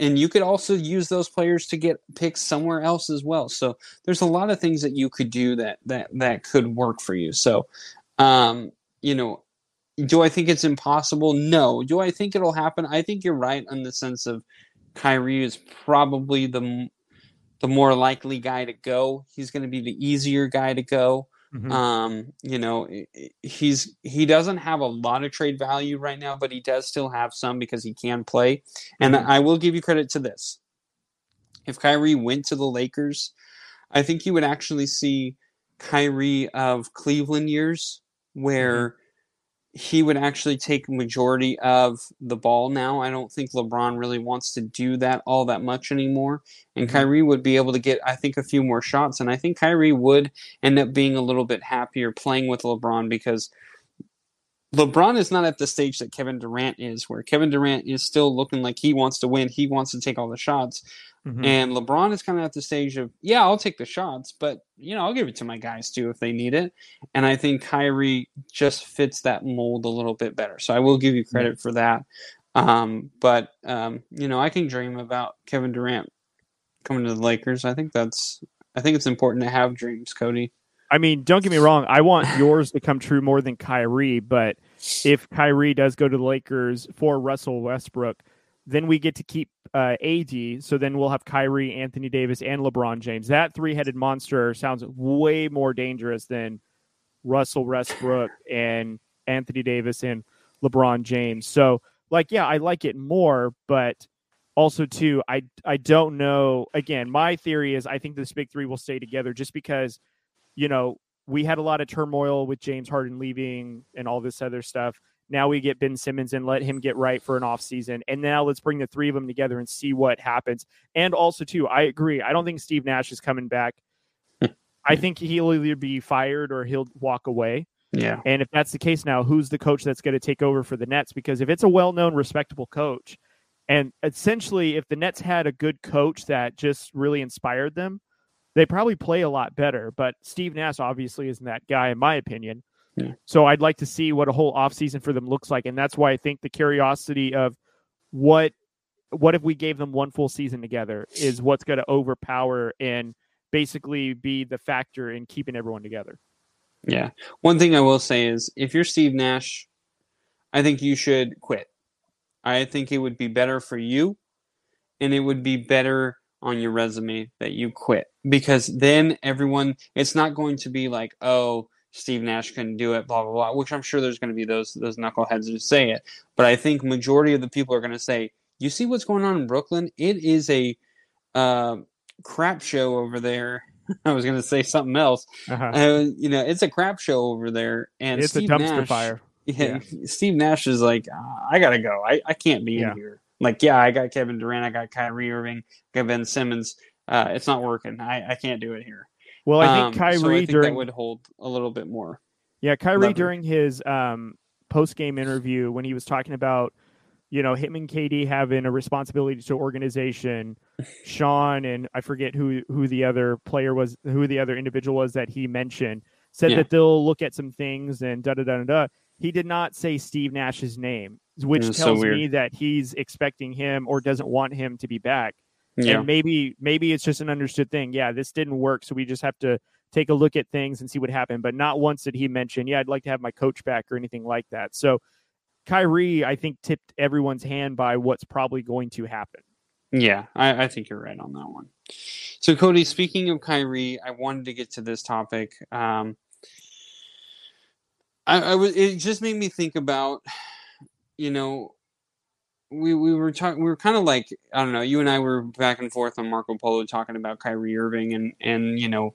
and you could also use those players to get picks somewhere else as well. So there's a lot of things that you could do that that that could work for you. So, um, you know, do I think it's impossible? No. Do I think it'll happen? I think you're right in the sense of Kyrie is probably the the more likely guy to go. He's going to be the easier guy to go. Mm-hmm. Um, you know, he's he doesn't have a lot of trade value right now, but he does still have some because he can play. And mm-hmm. I will give you credit to this. If Kyrie went to the Lakers, I think you would actually see Kyrie of Cleveland years where mm-hmm he would actually take majority of the ball now. I don't think LeBron really wants to do that all that much anymore. And mm-hmm. Kyrie would be able to get, I think, a few more shots. And I think Kyrie would end up being a little bit happier playing with LeBron because LeBron is not at the stage that Kevin Durant is, where Kevin Durant is still looking like he wants to win. He wants to take all the shots. Mm-hmm. And LeBron is kind of at the stage of, yeah, I'll take the shots, but you know, I'll give it to my guys too if they need it. And I think Kyrie just fits that mold a little bit better. So I will give you credit for that. Um, but um, you know, I can dream about Kevin Durant coming to the Lakers. I think that's I think it's important to have dreams, Cody. I mean, don't get me wrong. I want yours to come true more than Kyrie, but if Kyrie does go to the Lakers for Russell Westbrook, then we get to keep uh, AD. So then we'll have Kyrie, Anthony Davis, and LeBron James. That three headed monster sounds way more dangerous than Russell Westbrook and Anthony Davis and LeBron James. So, like, yeah, I like it more, but also too, I I don't know. Again, my theory is I think this big three will stay together just because, you know, we had a lot of turmoil with James Harden leaving and all this other stuff. Now we get Ben Simmons and let him get right for an offseason. And now let's bring the three of them together and see what happens. And also, too, I agree. I don't think Steve Nash is coming back. Hmm. I think he'll either be fired or he'll walk away. Yeah. And if that's the case now, who's the coach that's going to take over for the Nets? Because if it's a well known, respectable coach, and essentially if the Nets had a good coach that just really inspired them, they probably play a lot better. But Steve Nash obviously isn't that guy, in my opinion. Yeah. So I'd like to see what a whole offseason for them looks like. And that's why I think the curiosity of what what if we gave them one full season together is what's going to overpower and basically be the factor in keeping everyone together. Yeah. One thing I will say is if you're Steve Nash, I think you should quit. I think it would be better for you and it would be better on your resume that you quit because then everyone it's not going to be like, "Oh, Steve Nash couldn't do it, blah blah blah. Which I'm sure there's going to be those those knuckleheads who say it, but I think majority of the people are going to say, "You see what's going on in Brooklyn? It is a uh, crap show over there." I was going to say something else. Uh-huh. Uh, you know, it's a crap show over there, and it's Steve a dumpster Nash, fire. Yeah, yeah, Steve Nash is like, uh, I gotta go. I, I can't be yeah. in here. Like, yeah, I got Kevin Durant, I got Kyrie Irving, I got Ben Simmons. Uh, it's not working. I, I can't do it here. Well, I think um, Kyrie so I think during would hold a little bit more. Yeah, Kyrie during his um, post game interview when he was talking about you know him and KD having a responsibility to organization, Sean and I forget who who the other player was, who the other individual was that he mentioned said yeah. that they'll look at some things and da da da da. He did not say Steve Nash's name, which tells so me that he's expecting him or doesn't want him to be back. Yeah. And maybe maybe it's just an understood thing. Yeah, this didn't work, so we just have to take a look at things and see what happened. But not once did he mention, yeah, I'd like to have my coach back or anything like that. So Kyrie, I think, tipped everyone's hand by what's probably going to happen. Yeah, I, I think you're right on that one. So Cody, speaking of Kyrie, I wanted to get to this topic. Um, I, I was it just made me think about, you know, we we were talking we were kind of like I don't know you and I were back and forth on Marco Polo talking about Kyrie Irving and and you know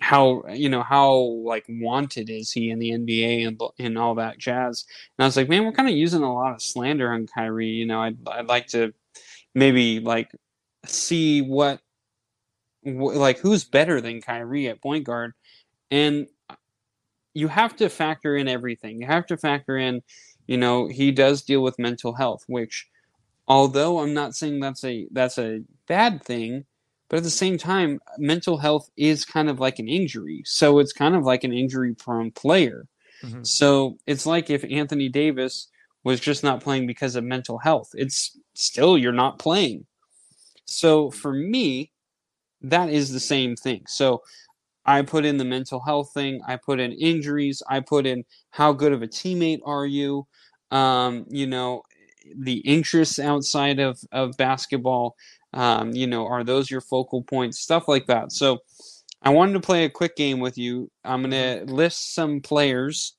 how you know how like wanted is he in the NBA and and all that jazz. And I was like man we're kind of using a lot of slander on Kyrie you know I'd I'd like to maybe like see what like who's better than Kyrie at point guard. And uh, you have to factor in everything. You have to factor in you know, he does deal with mental health, which Although I'm not saying that's a that's a bad thing, but at the same time, mental health is kind of like an injury. So it's kind of like an injury prone player. Mm-hmm. So it's like if Anthony Davis was just not playing because of mental health. It's still you're not playing. So for me, that is the same thing. So I put in the mental health thing, I put in injuries, I put in how good of a teammate are you? Um, you know, the interests outside of, of basketball, um, you know, are those your focal points, stuff like that. So I wanted to play a quick game with you. I'm going to list some players,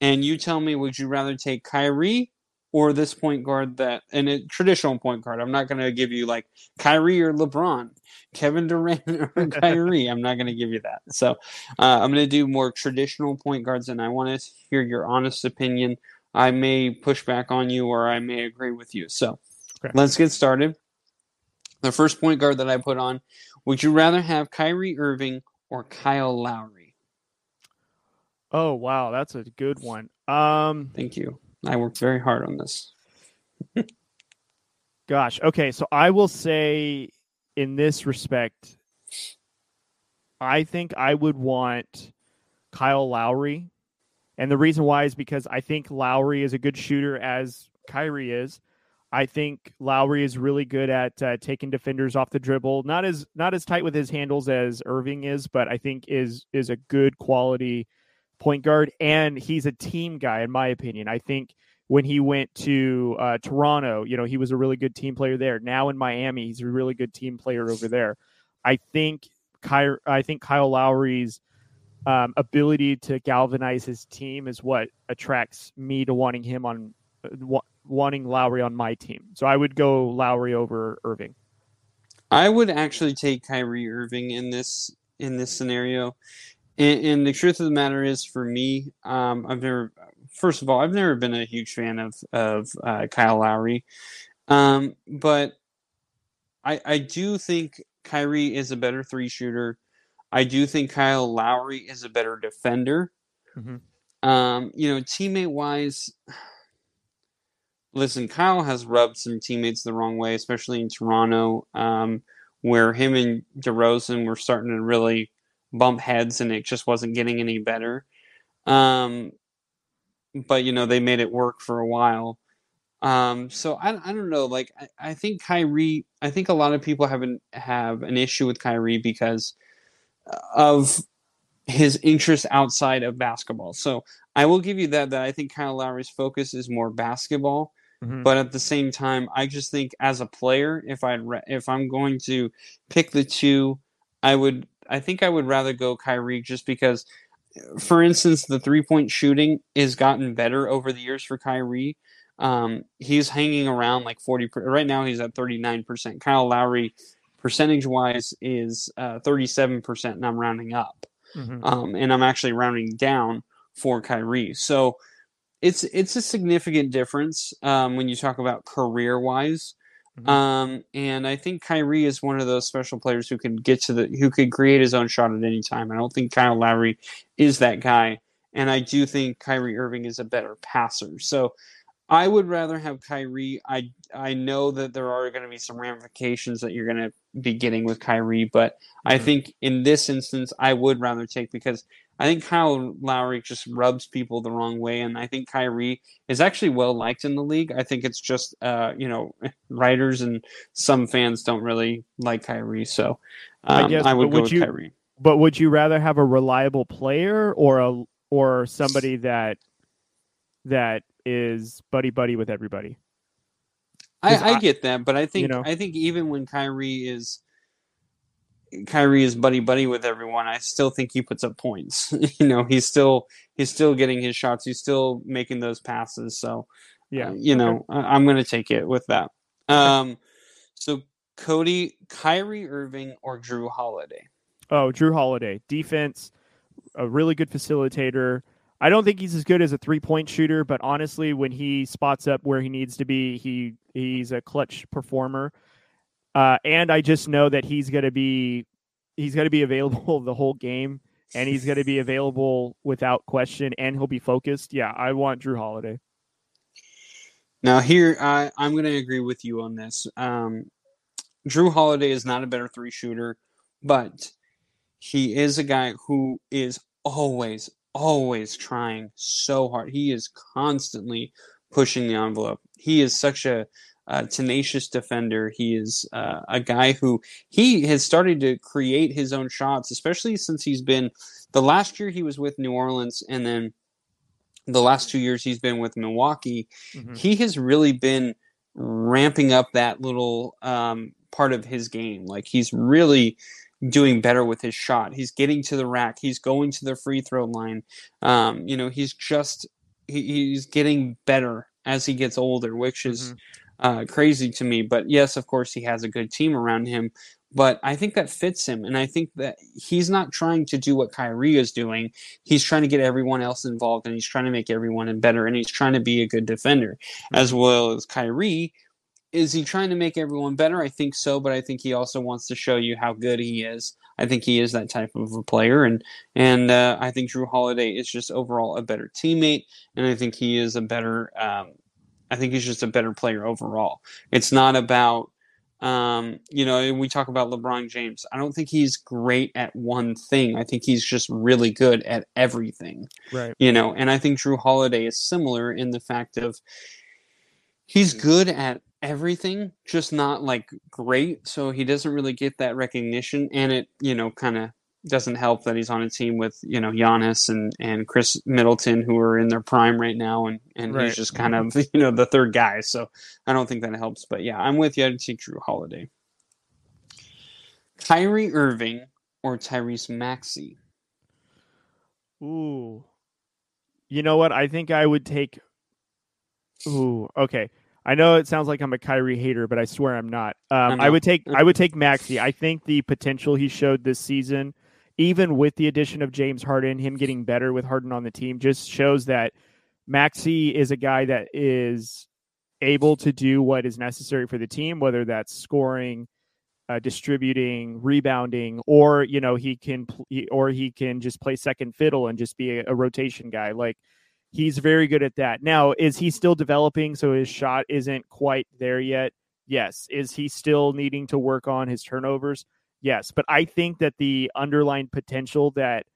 and you tell me would you rather take Kyrie or this point guard that, and a traditional point guard? I'm not going to give you like Kyrie or LeBron, Kevin Durant or Kyrie. I'm not going to give you that. So uh, I'm going to do more traditional point guards, and I want to hear your honest opinion. I may push back on you or I may agree with you. So okay. let's get started. The first point guard that I put on would you rather have Kyrie Irving or Kyle Lowry? Oh wow, that's a good one. Um Thank you. I worked very hard on this. gosh, okay, so I will say in this respect I think I would want Kyle Lowry. And the reason why is because I think Lowry is a good shooter as Kyrie is. I think Lowry is really good at uh, taking defenders off the dribble. Not as not as tight with his handles as Irving is, but I think is is a good quality point guard, and he's a team guy in my opinion. I think when he went to uh, Toronto, you know, he was a really good team player there. Now in Miami, he's a really good team player over there. I think Ky- I think Kyle Lowry's um, ability to galvanize his team is what attracts me to wanting him on uh, wanting Lowry on my team. So I would go Lowry over Irving. I would actually take Kyrie Irving in this in this scenario. And, and the truth of the matter is, for me, um, I've never. First of all, I've never been a huge fan of of uh, Kyle Lowry, um, but I I do think Kyrie is a better three shooter. I do think Kyle Lowry is a better defender. Mm-hmm. Um, you know, teammate wise, listen, Kyle has rubbed some teammates the wrong way, especially in Toronto, um, where him and DeRozan were starting to really bump heads, and it just wasn't getting any better. Um, but you know, they made it work for a while. Um, so I, I don't know. Like I, I think Kyrie. I think a lot of people have an have an issue with Kyrie because of his interest outside of basketball. So I will give you that. That I think Kyle Lowry's focus is more basketball. Mm-hmm. But at the same time, I just think as a player, if I re- if I'm going to pick the two, I would I think I would rather go Kyrie just because, for instance, the three point shooting has gotten better over the years for Kyrie. Um, he's hanging around like 40 right now. He's at 39 percent. Kyle Lowry, percentage wise, is uh, 37 percent, and I'm rounding up, mm-hmm. um, and I'm actually rounding down for Kyrie. So it's it's a significant difference um, when you talk about career wise. Mm-hmm. Um, and I think Kyrie is one of those special players who can get to the who could create his own shot at any time. I don't think Kyle Lowry is that guy, and I do think Kyrie Irving is a better passer. So I would rather have Kyrie. I I know that there are going to be some ramifications that you're going to be getting with Kyrie, but mm-hmm. I think in this instance I would rather take because I think Kyle Lowry just rubs people the wrong way, and I think Kyrie is actually well liked in the league. I think it's just uh, you know writers and some fans don't really like Kyrie, so um, I, guess, I would go would with you, Kyrie. But would you rather have a reliable player or a or somebody that that is buddy buddy with everybody? I, I, I, get that, but I think you know, I think even when Kyrie is Kyrie is buddy buddy with everyone, I still think he puts up points. you know, he's still he's still getting his shots. He's still making those passes. So, yeah, uh, you know, I, am going to take it with that. Um, so Cody, Kyrie Irving, or Jrue Holiday? Oh, Jrue Holiday, defense, a really good facilitator. I don't think he's as good as a three point shooter, but honestly, when he spots up where he needs to be, he he's a clutch performer. Uh, and I just know that he's going to be he's going to be available the whole game, and he's going to be available without question, and he'll be focused. Yeah, I want Jrue Holiday. Now here, I, I'm going to agree with you on this. Um, Jrue Holiday is not a better three shooter, but he is a guy who is always, always trying so hard. He is constantly pushing the envelope. He is such a, a tenacious defender. He is uh, a guy who he has started to create his own shots, especially since he's been the last year he was with New Orleans, and then the last two years he's been with Milwaukee. Mm-hmm. He has really been ramping up that little um, part of his game. Like he's really doing better with his shot. He's getting to the rack. He's going to the free throw line. Um, you know, he's just he, he's getting better as he gets older, which is mm-hmm. Uh, crazy to me. But yes, of course, he has a good team around him. But I think that fits him, and I think that he's not trying to do what Kyrie is doing. He's trying to get everyone else involved, and he's trying to make everyone better, and he's trying to be a good defender, mm-hmm. as well as Kyrie is he trying to make everyone better? I think so, but I think he also wants to show you how good he is. I think he is that type of a player, and and uh, I think Jrue Holiday is just overall a better teammate, and I think he is a better. Um, I think he's just a better player overall. It's not about. Um, you know, we talk about LeBron James. I don't think he's great at one thing. I think he's just really good at everything. Right. You know, and I think Jrue Holiday is similar in the fact of he's good at everything, just not like great. So he doesn't really get that recognition, and it you know kind of doesn't help that he's on a team with you know Giannis and and Khris Middleton who are in their prime right now, and and right. he's just kind of you know the third guy. So I don't think that helps. But yeah, I'm with you. I'd take Jrue Holiday, Kyrie Irving, or Tyrese Maxey. Ooh, you know what? I think I would take. Ooh, okay. I know it sounds like I'm a Kyrie hater, but I swear I'm not. Um, I would take I would take Maxey. I think the potential he showed this season, even with the addition of James Harden, him getting better with Harden on the team, just shows that Maxey is a guy that is able to do what is necessary for the team, whether that's scoring, uh, distributing, rebounding, or you know he can pl- or he can just play second fiddle and just be a, a rotation guy. Like He's very good at that. Now, is he still developing so his shot isn't quite there yet? Yes. Is he still needing to work on his turnovers? Yes. But I think that the underlying potential that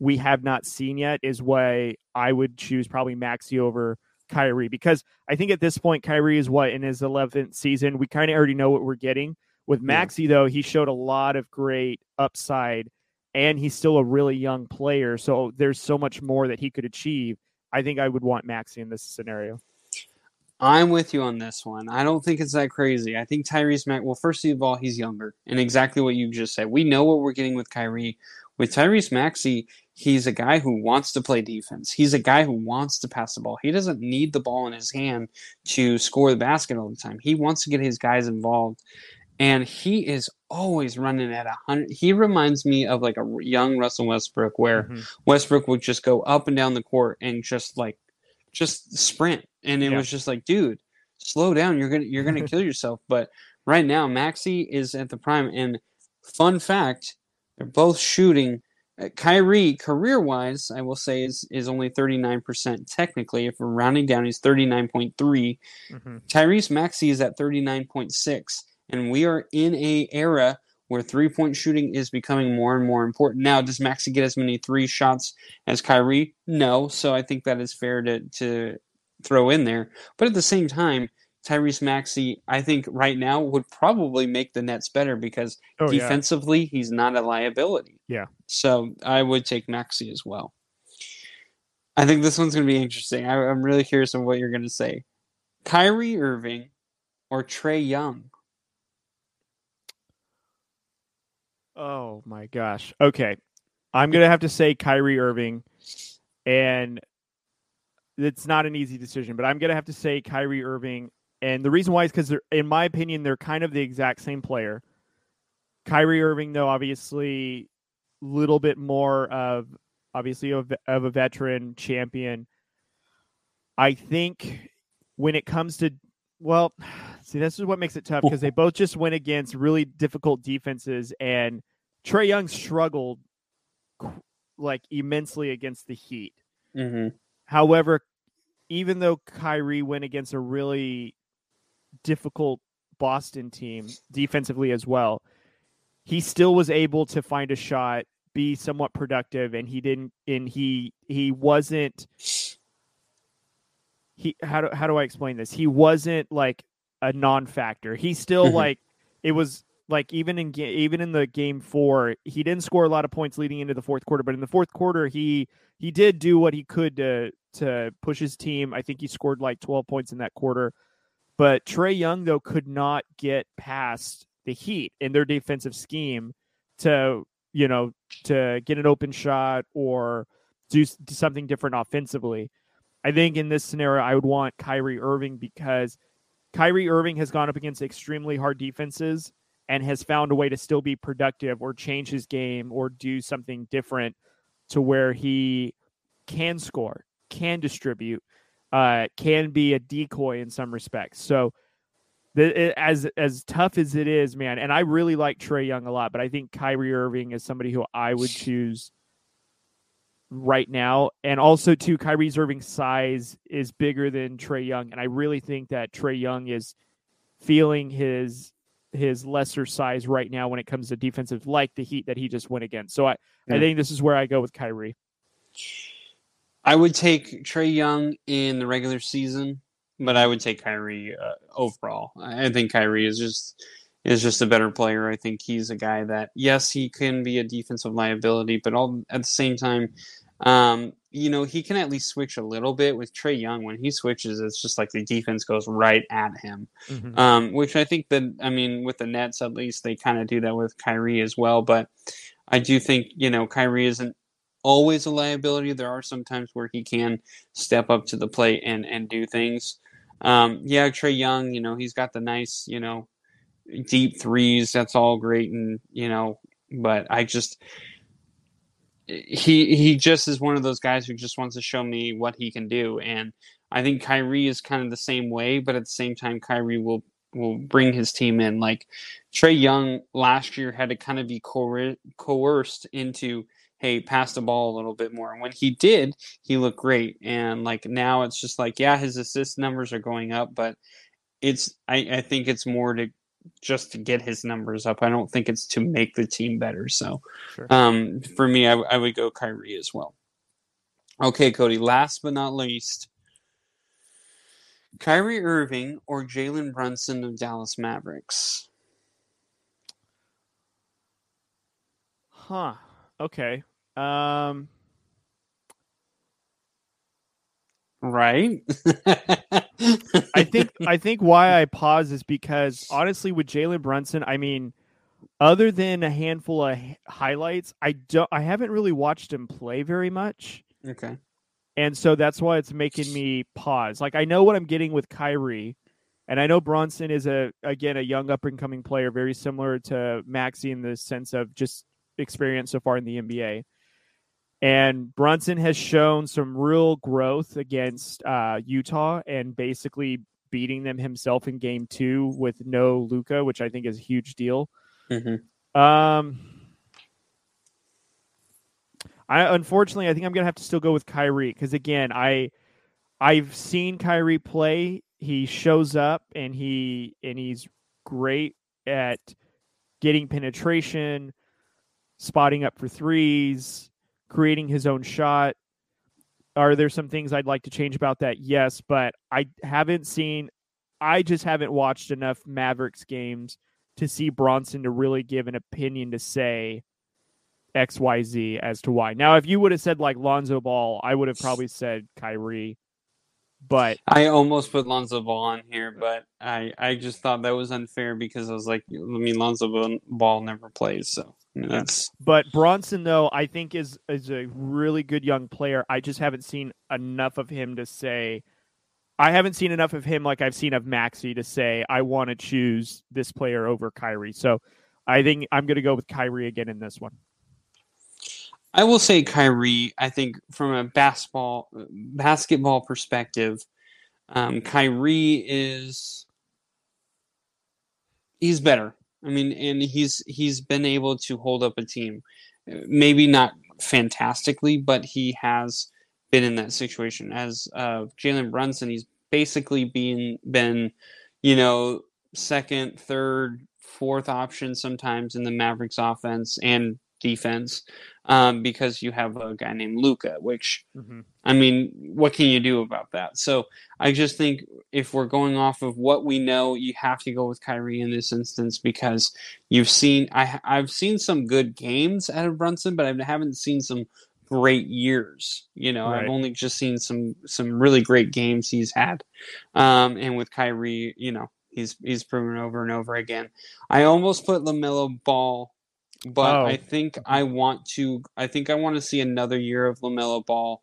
we have not seen yet is why I would choose probably Maxey over Kyrie because I think at this point Kyrie is what in his 11th season. We kind of already know what we're getting. With Maxey yeah. though, he showed a lot of great upside and he's still a really young player. So there's so much more that he could achieve. I think I would want Maxey in this scenario. I'm with you on this one. I don't think it's that crazy. I think Tyrese Mack. Well, first of all, he's younger, and exactly what you just said. We know what we're getting with Kyrie. With Tyrese Maxey, he's a guy who wants to play defense. He's a guy who wants to pass the ball. He doesn't need the ball in his hand to score the basket all the time. He wants to get his guys involved, and he is always running at a hundred. He reminds me of like a young Russell Westbrook, where mm-hmm. Westbrook would just go up and down the court and just like just sprint, and it yeah. was just like, dude, slow down. You're gonna you're gonna kill yourself. But right now, Maxey is at the prime, and fun fact, they're both shooting. Uh, Kyrie, career wise, I will say is is only 39% technically. If we're rounding down, he's 39.3. Mm-hmm. Tyrese Maxey is at 39.6 and we are in a era where three point shooting is becoming more and more important. Now, does Maxey get as many three shots as Kyrie? No. So I think that is fair to, to throw in there. But at the same time, Tyrese Maxey, I think right now would probably make the Nets better because oh, defensively, yeah. he's not a liability. Yeah. So I would take Maxey as well. I think this one's going to be interesting. I, I'm really curious on what you're going to say. Kyrie Irving or Trae Young? Oh my gosh. Okay. I'm going to have to say Kyrie Irving. And it's not an easy decision, but I'm going to have to say Kyrie Irving. And the reason why is because, in my opinion, they're kind of the exact same player. Kyrie Irving, though, obviously, a little bit more of obviously of, of a veteran champion. I think when it comes to well, see, this is what makes it tough because they both just went against really difficult defenses, and Trae Young struggled like immensely against the Heat. Mm-hmm. However, even though Kyrie went against a really difficult Boston team defensively as well, he still was able to find a shot, be somewhat productive, and he didn't. And he he wasn't. He how do how do I explain this? He wasn't like a non-factor. He still Mhm. like it was like even in even in the game four, he didn't score a lot of points leading into the fourth quarter. But in the fourth quarter, he he did do what he could to to push his team. I think he scored like twelve points in that quarter. But Trae Young though could not get past the Heat in their defensive scheme to you know to get an open shot or do something different offensively. I think in this scenario, I would want Kyrie Irving because Kyrie Irving has gone up against extremely hard defenses and has found a way to still be productive or change his game or do something different to where he can score, can distribute, uh, can be a decoy in some respects. So, the, as as tough as it is, man, and I really like Trae Young a lot, but I think Kyrie Irving is somebody who I would choose right now. And also, too, Kyrie Irving's size is bigger than Trae Young, and I really think that Trae Young is feeling his his lesser size right now when it comes to defensive, like the Heat that he just went against. So I, I think this is where I go with Kyrie. I would take Trae Young in the regular season, but I would take Kyrie uh, overall. I I think Kyrie is just is just a better player. I think he's a guy that yes, he can be a defensive liability, but all at the same time, um, you know, he can at least switch a little bit with Trae Young. When he switches, it's just like the defense goes right at him. Um, which I think that I mean with the Nets at least they kind of do that with Kyrie as well. But I do think you know Kyrie isn't always a liability. There are some times where he can step up to the plate and and do things. Um, yeah, Trae Young, you know he's got the nice you know deep threes. That's all great, and you know, but I just he he just is one of those guys who just wants to show me what he can do and I think Kyrie is kind of the same way, but at the same time, Kyrie will will bring his team in. Like Trae Young last year had to kind of be coer- coerced into, hey, pass the ball a little bit more. And when he did, he looked great. And like now, it's just like, yeah, his assist numbers are going up, but it's I, I think it's more to just to get his numbers up. I don't think it's to make the team better. So, Sure. um, for me, I, I would go Kyrie as well. Okay, Cody. Last but not least, Kyrie Irving or Jalen Brunson of Dallas Mavericks? Huh. Okay. Um. Right? I think I think why I pause is because honestly, with Jalen Brunson, I mean, other than a handful of highlights, I don't I haven't really watched him play very much, okay. and so that's why it's making me pause. Like I know what I'm getting with Kyrie, and I know Brunson is a again a young up and coming player, very similar to Maxey in the sense of just experience so far in the NBA. And Brunson has shown some real growth against uh, Utah and basically beating them himself in game two with no Luka, which I think is a huge deal. hmm Um, I unfortunately I think I'm gonna have to still go with Kyrie because again I I've seen Kyrie play. He shows up and he and he's great at getting penetration, spotting up for threes, creating his own shot. Are there some things I'd like to change about that? Yes, but I haven't seen I just haven't watched enough Mavericks games to see Brunson to really give an opinion to say XYZ as to why. Now, if you would have said like Lonzo Ball, I would have probably said Kyrie. But I almost put Lonzo Ball on here, but I, I just thought that was unfair because I was like, I mean, Lonzo Ball never plays, so that's but Brunson though, I think is is a really good young player. I just haven't seen enough of him to say I haven't seen enough of him like I've seen of Maxey to say I want to choose this player over Kyrie. So I think I'm going to go with Kyrie again in this one. I will say Kyrie. I think from a basketball basketball perspective, um, Kyrie is he's better. I mean, and he's he's been able to hold up a team, maybe not fantastically, but he has been in that situation. As uh, Jalen Brunson, he's basically been been, you know, second, third, fourth option sometimes in the Mavericks offense and defense um, because you have a guy named Luka, which mm-hmm. I mean, what can you do about that? So I just think if we're going off of what we know, you have to go with Kyrie in this instance because you've seen I I've seen some good games out of Brunson, but I haven't seen some great years. You know, right. I've only just seen some some really great games he's had, um, and with Kyrie, you know, he's he's proven over and over again. I almost put LaMelo Ball but oh. I think I want to. I think I want to see another year of LaMelo Ball.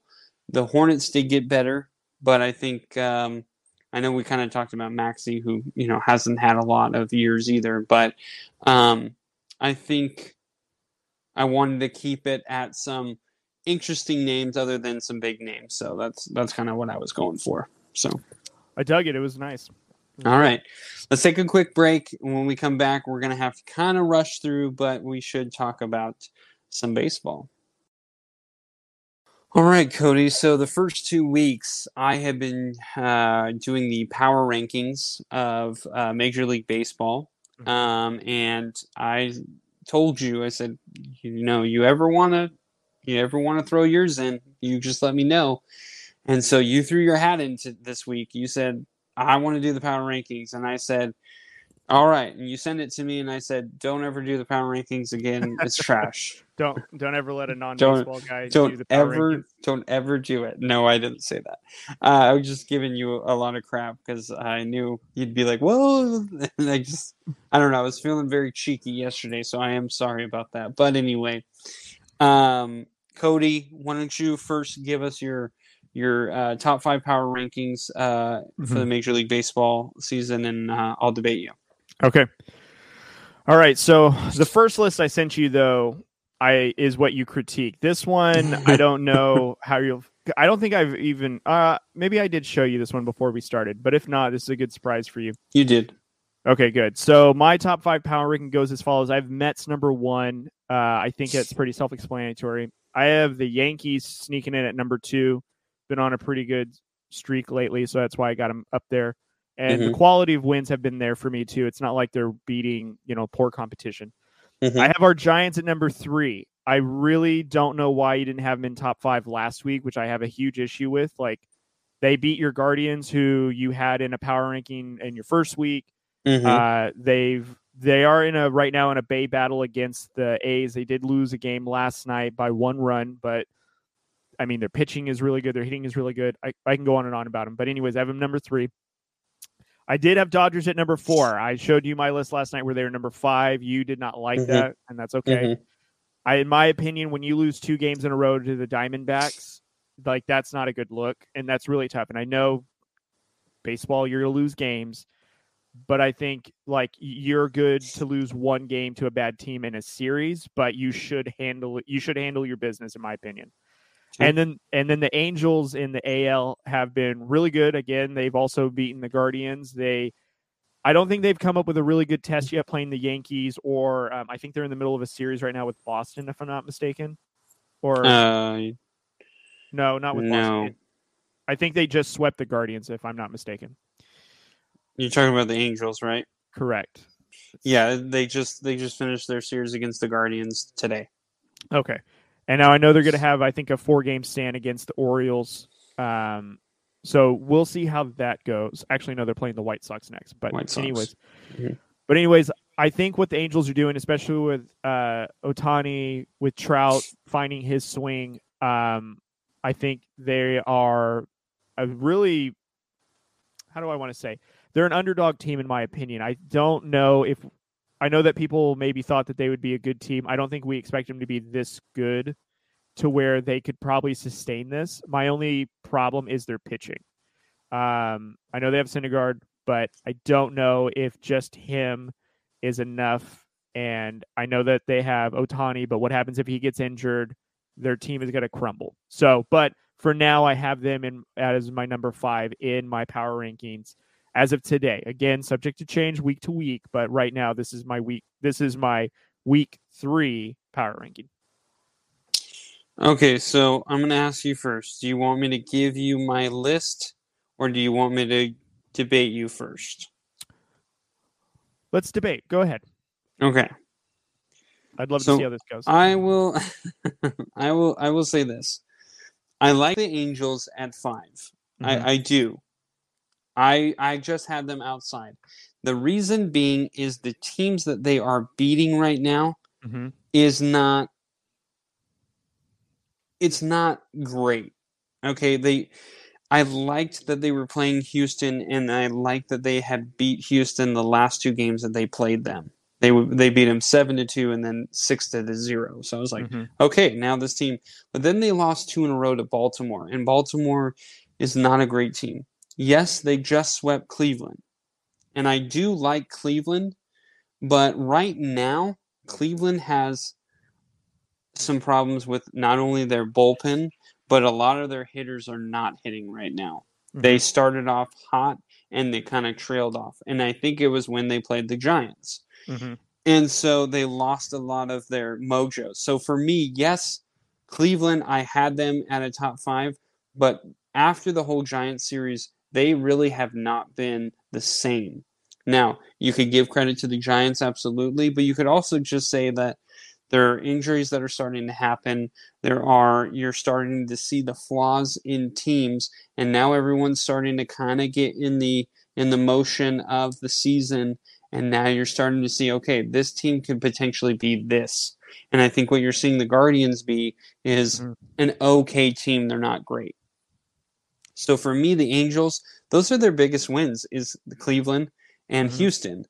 The Hornets did get better, but I think um, I know we kind of talked about Maxey, who you know hasn't had a lot of years either. But um, I think I wanted to keep it at some interesting names other than some big names. So that's that's kind of what I was going for. So I dug it. It was nice. All right. Let's take a quick break. When we come back, we're going to have to kind of rush through, but we should talk about some baseball. All right, Cody. So the first two weeks, I have been uh, doing the power rankings of uh, Major League Baseball, mm-hmm. um, and I told you, I said, you know, you ever want to, you ever want to throw yours in, you just let me know. And so you threw your hat into this week. You said I want to do the power rankings. And I said, all right. And you send it to me, and I said, don't ever do the power rankings again. It's trash. don't don't ever let a non-baseball guy don't do the ever rankings. don't ever do it. No, I didn't say that. Uh, I was just giving you a lot of crap because I knew you'd be like, well, and I just I don't know. I was feeling very cheeky yesterday, so I am sorry about that. But anyway, um, Cody, why don't you first give us your your uh, top five power rankings uh, mm-hmm. for the mm-hmm. Major League Baseball season, and uh, I'll debate you. Okay. All right. So the first list I sent you, though, I is what you critique. This one, I don't know how you'll. I don't think I've even. Uh, maybe I did show you this one before we started, but if not, this is a good surprise for you. You did. Okay, good. So my top five power ranking goes as follows. I have Mets number one. Uh, I think it's pretty self-explanatory. I have the Yankees sneaking in at number two been on a pretty good streak lately, so that's why I got him up there. And mm-hmm. the quality of wins have been there for me too. It's not like they're beating, you know, poor competition. Mm-hmm. I have our Giants at number three. I really don't know why you didn't have them in top five last week, which I have a huge issue with. Like they beat your Guardians, who you had in a power ranking in your first week. Mm-hmm. Uh, they've they are in a right now in a Bay battle against the A's. They did lose a game last night by one run, but I mean, their pitching is really good. Their hitting is really good. I, I can go on and on about them. But, anyways, I have them number three. I did have Dodgers at number four. I showed you my list last night where they were number five. You did not like mm-hmm. that, and that's okay. Mm-hmm. I, in my opinion, when you lose two games in a row to the Diamondbacks, like that's not a good look, and that's really tough. And I know baseball, you're gonna lose games, but I think like you're good to lose one game to a bad team in a series, but you should handle you should handle your business, in my opinion. And then and then the Angels in the AL have been really good. Again, they've also beaten the Guardians. They I don't think they've come up with a really good test yet playing the Yankees, or um, I think they're in the middle of a series right now with Boston, if I'm not mistaken. Or uh, no, not with no. Boston. I think they just swept the Guardians, if I'm not mistaken. You're talking about the Angels, right? Correct. Yeah, they just they just finished their series against the Guardians today. Okay. And now I know they're going to have, I think, a four game stand against the Orioles. Um, so we'll see how that goes. Actually, no, they're playing the White Sox next. But Sox. anyways, mm-hmm. but anyways, I think what the Angels are doing, especially with uh, Ohtani, with Trout finding his swing, um, I think they are a really, how do I want to say? They're an underdog team, in my opinion. I don't know if I know that people maybe thought that they would be a good team. I don't think we expect them to be this good to where they could probably sustain this. My only problem is their pitching. Um, I know they have Syndergaard, but I don't know if just him is enough. And I know that they have Ohtani, but what happens if he gets injured? Their team is going to crumble. So, but for now, I have them in as my number five in my power rankings as of today. Again, subject to change week to week, but right now this is my week. This is my week three power ranking. Okay, so I'm going to ask you first. Do you want me to give you my list or do you want me to debate you first? Let's debate. Go ahead. Okay. I'd love So, to see how this goes. I will I will I will say this. I like the Angels at 5. Mhm. I, I do. I I just had them outside. The reason being is the teams that they are beating right now Mhm. is not it's not great. Okay, they I liked that they were playing Houston and I liked that they had beat Houston the last two games that they played them. They they beat them 7 to 2 and then 6 to the 0. So I was like, Mhm. okay, now this team but then they lost two in a row to Baltimore and Baltimore is not a great team. Yes, they just swept Cleveland. And I do like Cleveland, but right now Cleveland has some problems with not only their bullpen, but a lot of their hitters are not hitting right now. They Mhm. started off hot and they kind of trailed off. And I think it was when they played the Giants. Mhm. And so they lost a lot of their mojo. So for me, yes, Cleveland, I had them at a top five, but after the whole Giants series, they really have not been the same. Now, you could give credit to the Giants, absolutely, but you could also just say that there are injuries that are starting to happen. There are, you're starting to see the flaws in teams, and now everyone's starting to kind of get in the in the motion of the season and now you're starting to see okay this team could potentially be this and i think what you're seeing the guardians be is Mhm. an okay team they're not great so for me the angels those are their biggest wins is cleveland and Mhm. houston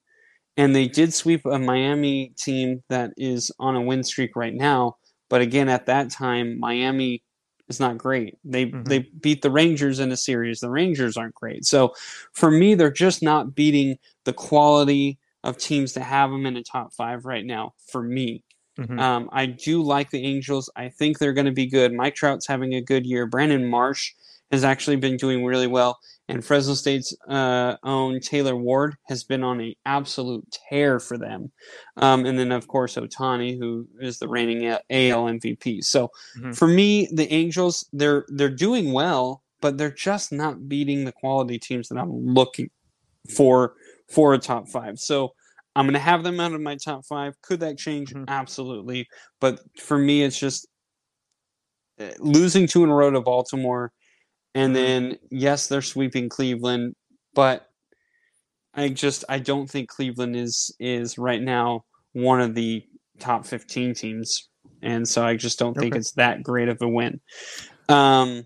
and they did sweep a miami team that is on a win streak right now but again at that time miami is not great they Mhm. they beat the rangers in a series the rangers aren't great so for me they're just not beating the quality of teams to have them in a top five right now for me. Mhm. Um, I do like the Angels. I think they're going to be good. Mike Trout's having a good year. Brandon Marsh has actually been doing really well. And Fresno State's uh, own Taylor Ward has been on an absolute tear for them. Um, and then, of course, Ohtani, who is the reigning AL MVP. So Mhm. for me, the Angels, they're they're doing well, but they're just not beating the quality teams that I'm looking for for a top five. So I'm going to have them out of my top five. Could that change? Mhm. Absolutely. But for me, it's just uh, losing two in a row to Baltimore. And Mhm. then, yes, they're sweeping Cleveland, but I just I don't think Cleveland is is right now one of the top 15 teams, and so I just don't think Okay. it's that great of a win. Um,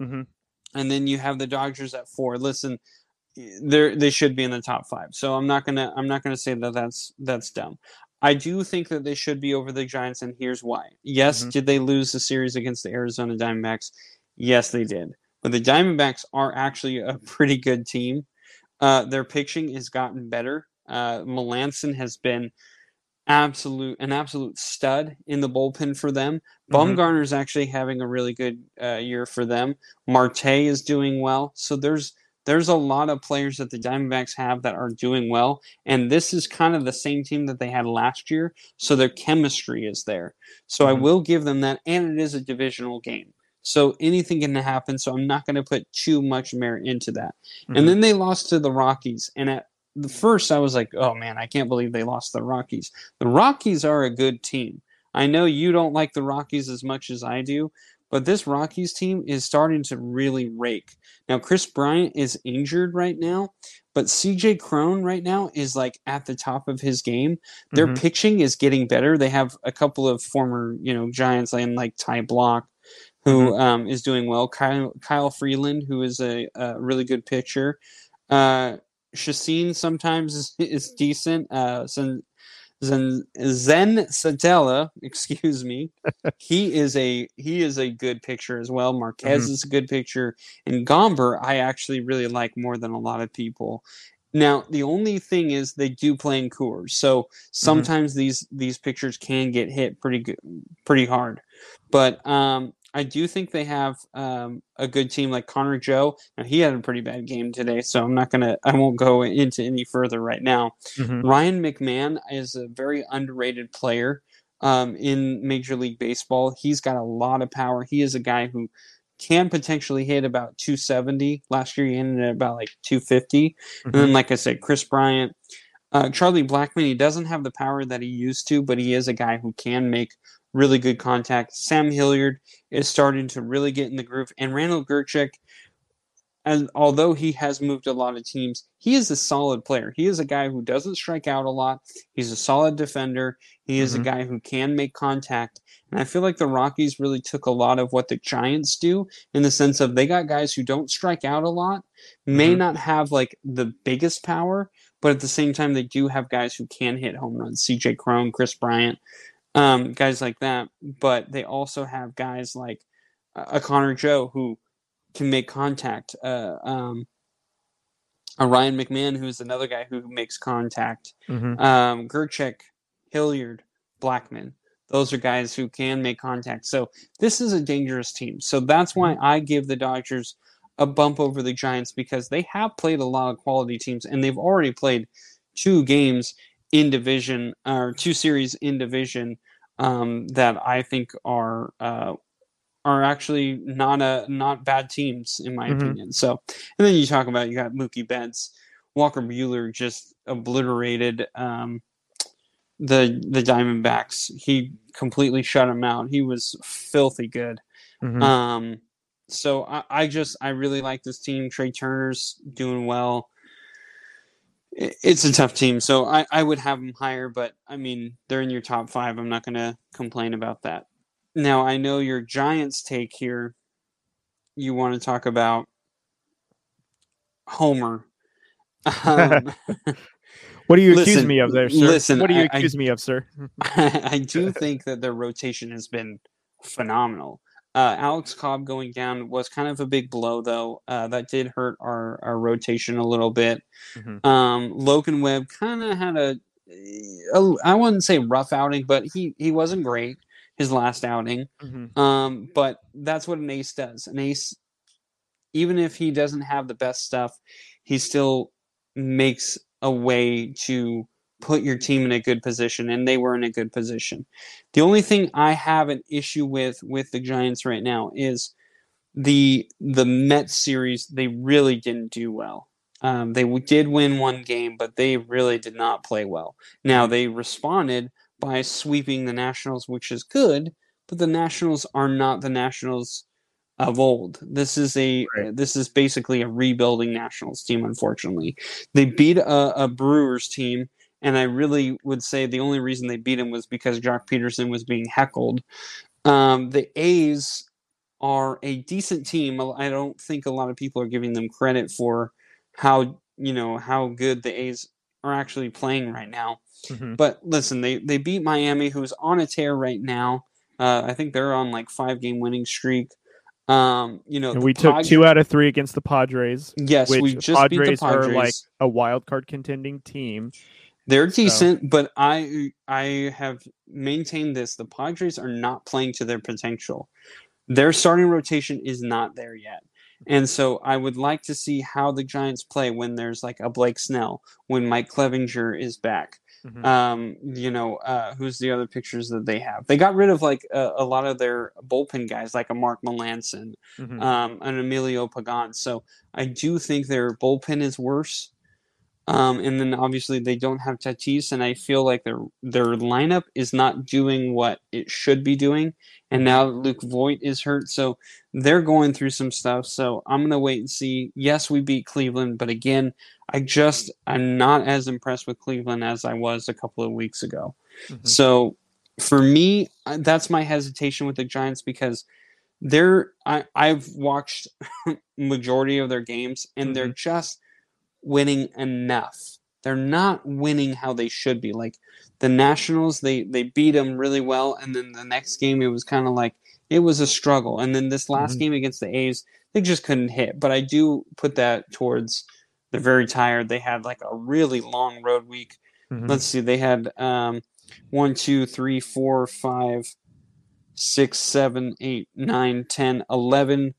Mhm. and then you have the Dodgers at four. Listen, they they should be in the top five. So I'm not gonna I'm not gonna say that that's that's dumb. I do think that they should be over the Giants, and here's why. Yes, Mhm. did they lose the series against the Arizona Diamondbacks? Yes, they did. But the Diamondbacks are actually a pretty good team. Uh, their pitching has gotten better. Uh, Melancon has been absolute an absolute stud in the bullpen for them. Mhm. Bumgarner's actually having a really good uh, year for them. Marte is doing well. So there's there's a lot of players that the Diamondbacks have that are doing well, and this is kind of the same team that they had last year. So their chemistry is there. So I Mhm. will give them that, and it is a divisional game. So anything can happen. So I'm not going to put too much merit into that. Mhm. And then they lost to the Rockies, and at the first I was like, oh man, I can't believe they lost the Rockies. The Rockies are a good team. I know you don't like the Rockies as much as I do, but this Rockies team is starting to really rake. Now, Kris Bryant is injured right now, but CJ Cron right now is like at the top of his game. Their Mhm. pitching is getting better. They have a couple of former, you know, Giants and like Ty Blach, who um, is doing well. Kyle, Kyle Freeland, who is a, a really good pitcher. Uh, sometimes is, is decent. Uh, Zen, Zen, Zen Satella, excuse me, he is a he is a good pitcher as well. Marquez is a good pitcher, and Gomber I actually really like more than a lot of people. Now the only thing is they do play in Coors, so sometimes these these pictures can get hit pretty good, pretty hard. But um, I do think they have um, a good team like Connor Joe. Now he had a pretty bad game today, so I'm not gonna I won't go into any further right now. Mhm. Ryan McMahon is a very underrated player. um, in Major League Baseball. He's got a lot of power. He is a guy who can potentially hit about 270. Last year, he ended at about like 250. Mm-hmm. And then, like I said, Kris Bryant, uh, Charlie Blackmon. he doesn't have the power that he used to, but he is a guy who can make really good contact. Sam Hilliard is starting to really get in the groove, and Randal Grichuk and although he has moved a lot of teams, he is a solid player. He is a guy who doesn't strike out a lot. He's a solid defender. He is mm-hmm. a guy who can make contact. And I feel like the Rockies really took a lot of what the Giants do in the sense of they got guys who don't strike out a lot, may mm-hmm. not have like the biggest power, but at the same time, they do have guys who can hit home runs. CJ Cron, Kris Bryant, um, guys like that. But they also have guys like a Connor Joe who can make contact. Uh, um, a Ryan McMahon, who's another guy who makes contact. Mm-hmm. Um, Grichuk, Hilliard, Blackmon. Those are guys who can make contact. So this is a dangerous team. So that's why mm-hmm. I give the Dodgers a bump over the Giants because they have played a lot of quality teams and they've already played two games in division or two series in division um, that I think are uh, are actually not a not bad teams in my mm-hmm. opinion. So, and then you talk about you got Mookie Betts, Walker Buehler just obliterated um, the the Diamondbacks. He completely shut them out. He was filthy good. Mm-hmm. Um, so I, I just I really like this team. Trea Turner's doing well. It's a tough team, so I, I would have them higher, but I mean they're in your top five. I'm not going to complain about that. Now, I know your Giants take here. You want to talk about Homer. Um, what do you listen, accuse me of there, sir? Listen, what do you I, accuse I, me of, sir? I do think that their rotation has been phenomenal. Uh, Alex Cobb going down was kind of a big blow, though. Uh, that did hurt our, our rotation a little bit. Mm-hmm. Um, Logan Webb kind of had a, a, I wouldn't say rough outing, but he, he wasn't great his last outing. Mm-hmm. Um, but that's what an ace does. An ace, even if he doesn't have the best stuff, he still makes a way to put your team in a good position, and they were in a good position. The only thing I have an issue with with the Giants right now is the the Mets series. They really didn't do well. Um, they did win one game, but they really did not play well. Now they responded by sweeping the Nationals, which is good, but the Nationals are not the Nationals of old. This is a right. this is basically a rebuilding Nationals team. Unfortunately, they beat a, a, Brewers team, and I really would say the only reason they beat him was because Joc Pederson was being heckled. Um, the A's are a decent team. I don't think a lot of people are giving them credit for how you know how good the A's are actually playing right now. Mm-hmm. But listen, they they beat Miami, who's on a tear right now. Uh, I think they're on like five game winning streak. Um, you know, and we took two out of three against the Padres. Yes, we just Padres, beat the Padres. are like a wild card contending team. They're decent, so. but I I have maintained this: the Padres are not playing to their potential. Their starting rotation is not there yet. And so I would like to see how the Giants play when there's like a Blake Snell, when Mike Clevinger is back. Mm-hmm. Um, you know, uh, who's the other pictures that they have? They got rid of like a, a lot of their bullpen guys, like a Mark Melancon, mm-hmm. um, an Emilio Pagan. So I do think their bullpen is worse. Um, and then obviously they don't have Tatis, and I feel like their their lineup is not doing what it should be doing. And now Luke Voit is hurt, so they're going through some stuff. So I'm gonna wait and see. Yes, we beat Cleveland, but again, I just I'm not as impressed with Cleveland as I was a couple of weeks ago. Mm-hmm. So for me, that's my hesitation with the Giants because they're I, I've watched majority of their games and mm-hmm. they're just winning enough. They're not winning how they should be. Like the Nationals, they they beat them really well, and then the next game it was kind of like it was a struggle. And then this last mm-hmm. game against the A's, they just couldn't hit. But I do put that towards they're very tired. They had like a really long road week. Mm-hmm. Let's see, they had um, one, two, three, four, five, six, seven, eight, nine, ten, eleven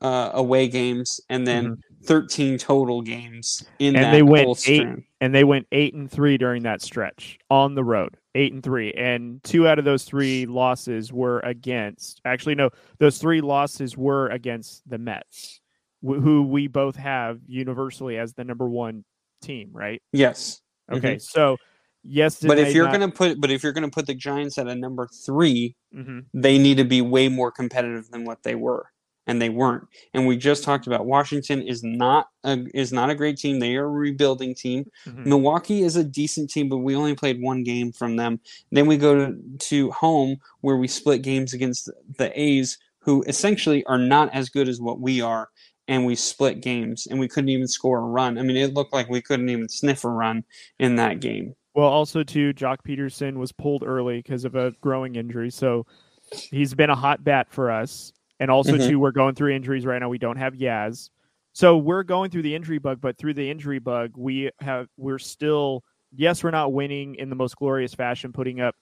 uh, away games, and then mm-hmm. 13 total games in and they went eight and they went eight and three during that stretch on the road eight and three, and two out of those three losses were against. Actually, no, those three losses were against the Mets, wh- who we both have universally as the number one team, right? Yes. Okay, so yes, But if you're not- gonna put, but if you're gonna put the Giants at a number three, Mhm. they need to be way more competitive than what they were, and they weren't. And we just talked about Washington is not a is not a great team. They are a rebuilding team. Mhm. Milwaukee is a decent team, but we only played one game from them. Then we go to, to home where we split games against the A's, who essentially are not as good as what we are. And we split games, and we couldn't even score a run. I mean, it looked like we couldn't even sniff a run in that game. Well, also too, Joc Pederson was pulled early because of a growing injury, so he's been a hot bat for us. And also Mhm. too, we're going through injuries right now. We don't have Yaz, so we're going through the injury bug. But through the injury bug, we have we're still yes, we're not winning in the most glorious fashion, putting up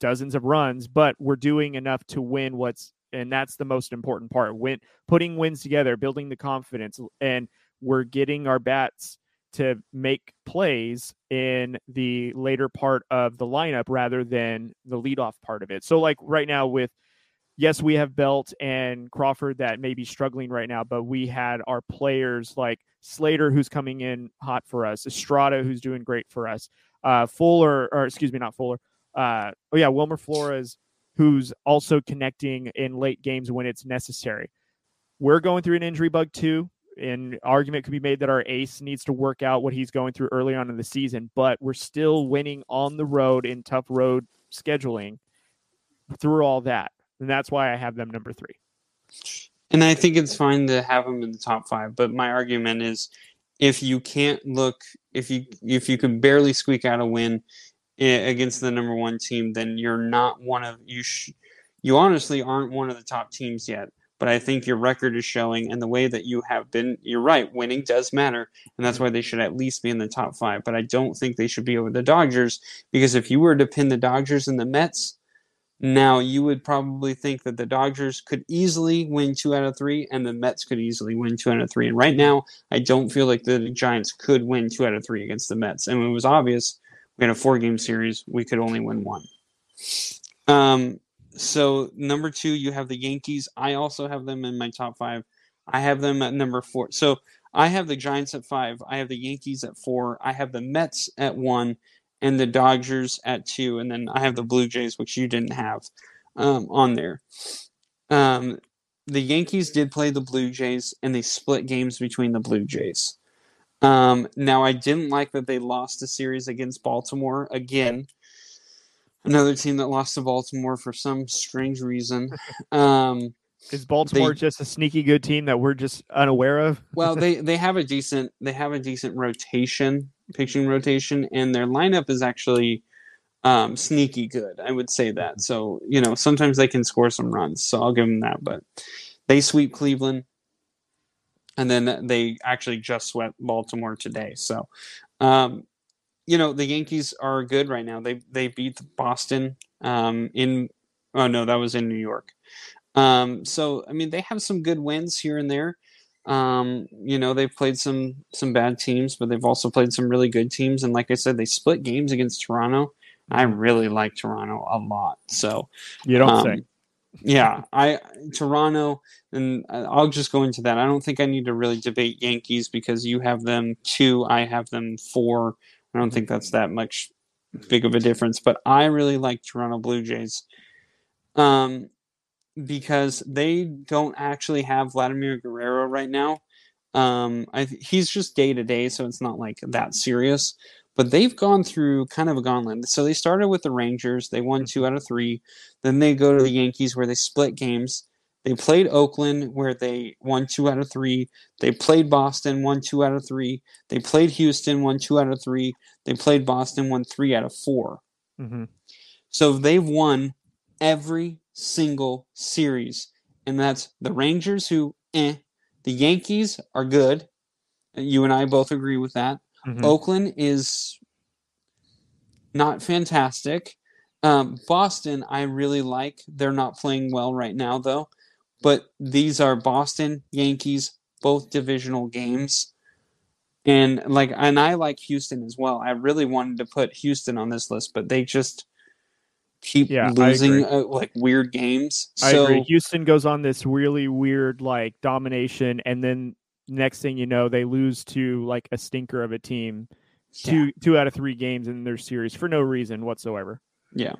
dozens of runs, but we're doing enough to win what's and that's the most important part. Win putting wins together, building the confidence, and we're getting our bats to make plays in the later part of the lineup rather than the leadoff part of it. So like right now with yes, we have Belt and Crawford that may be struggling right now, but we had our players like Slater who's coming in hot for us, Estrada who's doing great for us, uh, Fuller or excuse me, not Fuller. Uh, oh yeah, Wilmer Flores who's also connecting in late games when it's necessary. We're going through an injury bug too. An argument could be made that our ace needs to work out what he's going through early on in the season, but we're still winning on the road in tough road scheduling through all that. And that's why I have them number three. And I think it's fine to have them in the top five. But my argument is, if you can't look, if you if you can barely squeak out a win against the number one team, then you're not one of you. Sh- you honestly aren't one of the top teams yet. But I think your record is showing, and the way that you have been, you're right. Winning does matter, and that's why they should at least be in the top five. But I don't think they should be over the Dodgers because if you were to pin the Dodgers and the Mets, now you would probably think that the Dodgers could easily win two out of three, and the Mets could easily win two out of three. And right now, I don't feel like the Giants could win two out of three against the Mets. And it was obvious we had a four game series, we could only win one. Um, so number two, you have the Yankees. I also have them in my top five. I have them at number four. So I have the Giants at five. I have the Yankees at four. I have the Mets at one, and the Dodgers at two, and then I have the Blue Jays, which you didn't have um, on there. Um, the Yankees did play the Blue Jays, and they split games between the Blue Jays. Um, now, I didn't like that they lost a series against Baltimore again. Another team that lost to Baltimore for some strange reason. Um, Is Baltimore They- just a sneaky good team that we're just unaware of? well, they they have a decent they have a decent rotation, pitching rotation, and their lineup is actually um, sneaky good. I would say that. So you know sometimes they can score some runs. So I'll give them that. But they sweep Cleveland, and then they actually just swept Baltimore today. So. Um, you know the Yankees are good right now. They they beat Boston um, in oh no that was in New York. Um, so I mean they have some good wins here and there. Um, you know they've played some some bad teams, but they've also played some really good teams. And like I said, they split games against Toronto. I really like Toronto a lot. So You don't um, say. yeah, I Toronto, and I'll just go into that. I don't think I need to really debate Yankees because you have them two, I have them four. I don't think that's that much big of a difference, but I really like Toronto Blue Jays, um, because they don't actually have Vladimir Guerrero right now. Um, I he's just day to day, so it's not like that serious. But they've gone through kind of a gauntlet. So they started with the Rangers. They won two out of three. Then they go to the Yankees where they split games. They played Oakland where they won two out of three. They played Boston, won two out of three. They played Houston, won two out of three. They played Boston, won three out of four. hmm So they've won every single series. And that's the Rangers, who, eh. The Yankees are good. You and I both agree with that. hmm Oakland is not fantastic. Um, Boston, I really like. They're not playing well right now, though. But these are Boston Yankees, both divisional games, and like, and I like Houston as well. I really wanted to put Houston on this list, but they just keep Yeah, losing uh, like weird games. I so agree. Houston goes on this really weird like domination, and then next thing you know, they lose to like a stinker of a team, two two out of three games in their series for no reason whatsoever. Yeah.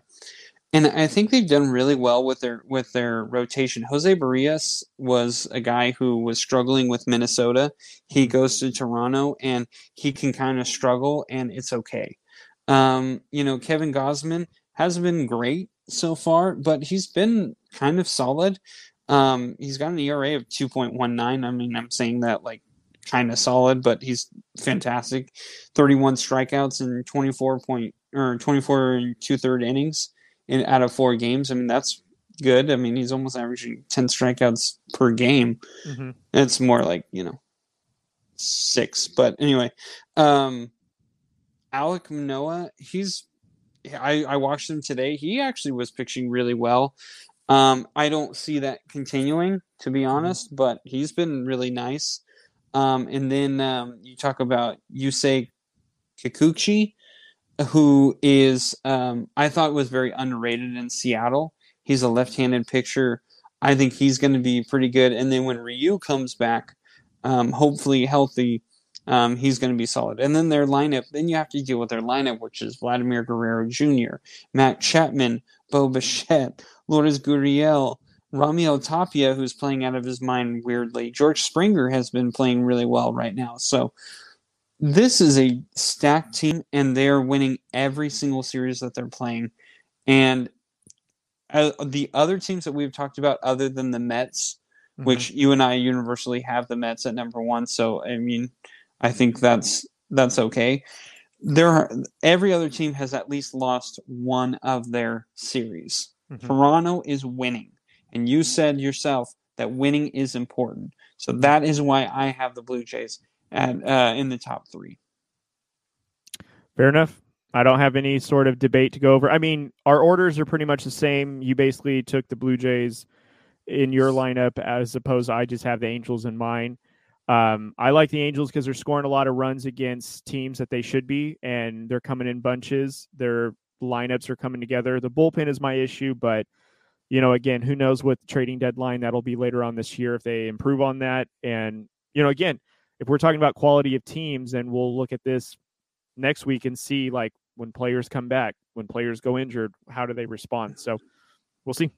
And I think they've done really well with their with their rotation. Jose Berrios was a guy who was struggling with Minnesota. He goes to Toronto and he can kind of struggle and it's okay. Um, you know, Kevin Gausman hasn't been great so far, but he's been kind of solid. Um, he's got an ERA of 2.19. I mean, I'm saying that like kind of solid, but he's fantastic. 31 strikeouts in 24 point or 24 and two third innings in out of four games. I mean, that's good. I mean, he's almost averaging 10 strikeouts per game. Mm-hmm. It's more like, you know, six. But anyway, um, Alek Manoah, he's, I, I watched him today. He actually was pitching really well. Um, I don't see that continuing, to be honest, but he's been really nice. Um, and then um, you talk about Yusei Kikuchi, who is um, I thought was very underrated in Seattle. He's a left-handed pitcher. I think he's going to be pretty good. And then when Ryu comes back, um, hopefully healthy, um, he's going to be solid. And then their lineup, then you have to deal with their lineup, which is Vladimir Guerrero Jr., Matt Chapman, Bo Bichette, Lourdes Gurriel, Ramiro Tapia, who's playing out of his mind weirdly. George Springer has been playing really well right now. So this is a stacked team, and they're winning every single series that they're playing. And uh, the other teams that we've talked about, other than the Mets, Mm-hmm. which you and I universally have the Mets at number one. So I mean, I think that's that's okay. There, are, every other team has at least lost one of their series. Mhm. Toronto is winning, and you said yourself that winning is important. So that is why I have the Blue Jays at uh, in the top three. Fair enough. I don't have any sort of debate to go over. I mean, our orders are pretty much the same. You basically took the Blue Jays in your lineup as opposed to I just have the Angels in mine. Um, I like the Angels because they're scoring a lot of runs against teams that they should be, and they're coming in bunches. Their lineups are coming together. The bullpen is my issue, but you know, again, who knows what trading deadline that'll be later on this year if they improve on that. And you know, again, if we're talking about quality of teams, then we'll look at this next week and see like when players come back, when players go injured, how do they respond? So we'll see.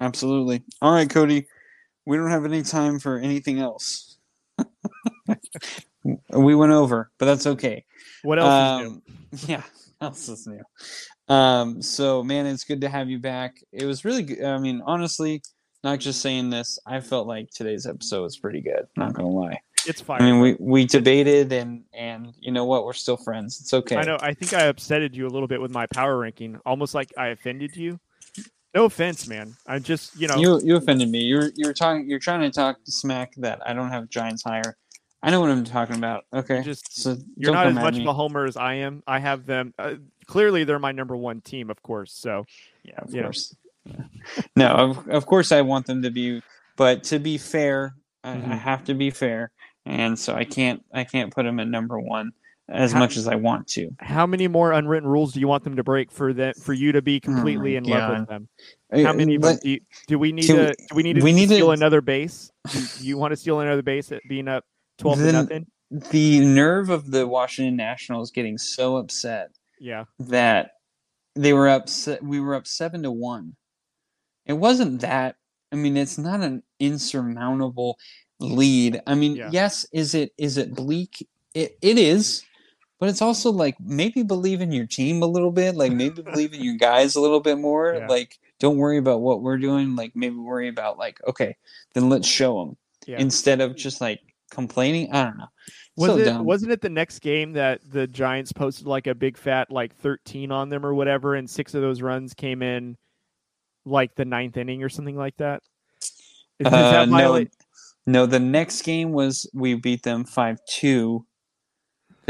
Absolutely. All right, Cody. We don't have any time for anything else. we went over, but that's okay. What else is new? Um, yeah, else is new? Um, so man, it's good to have you back. It was really good. I mean, honestly, not just saying this, I felt like today's episode was pretty good. Not gonna lie. It's fine. I mean, we we debated and and you know what? We're still friends. It's okay. I know. I think I upsetted you a little bit with my power ranking, almost like I offended you. No offense, man. I just, you know, You you offended me. You're you're talking. You're trying to talk smack that I don't have Giants higher. I know what I'm talking about. Okay, just so you're don't as much me. of a homer as I am. I have them. Uh, clearly, they're my number one team, of course. So Yeah, of course. no, of, of course I want them to be, but to be fair, I, I Mhm. have to be fair, and so I can't I can't put them at number one as How- much as I want to. how many more unwritten rules do you want them to break for that for you to be hmm, completely in love Oh with them? How many? of them Let- do, you, do we need to? we- do we need to we need to- steal another base? Do you want to steal another base at being up twelve to nothing? the nerve of the Washington Nationals getting so upset Yeah, that they were up se- we were up 7 to 1 it wasn't that i mean it's not an insurmountable lead i mean Yeah. yes is it is it bleak it, it is but it's also like maybe believe in your team a little bit like maybe believe in your guys a little bit more Yeah. like don't worry about what we're doing like maybe worry about like okay then let's show them yeah. instead of just like complaining i don't know Was so it dumb. wasn't it the next game that the Giants posted like a big fat like thirteen on them or whatever, and six of those runs came in like the ninth inning or something like that? Uh, that no, no, the next game was we beat them five two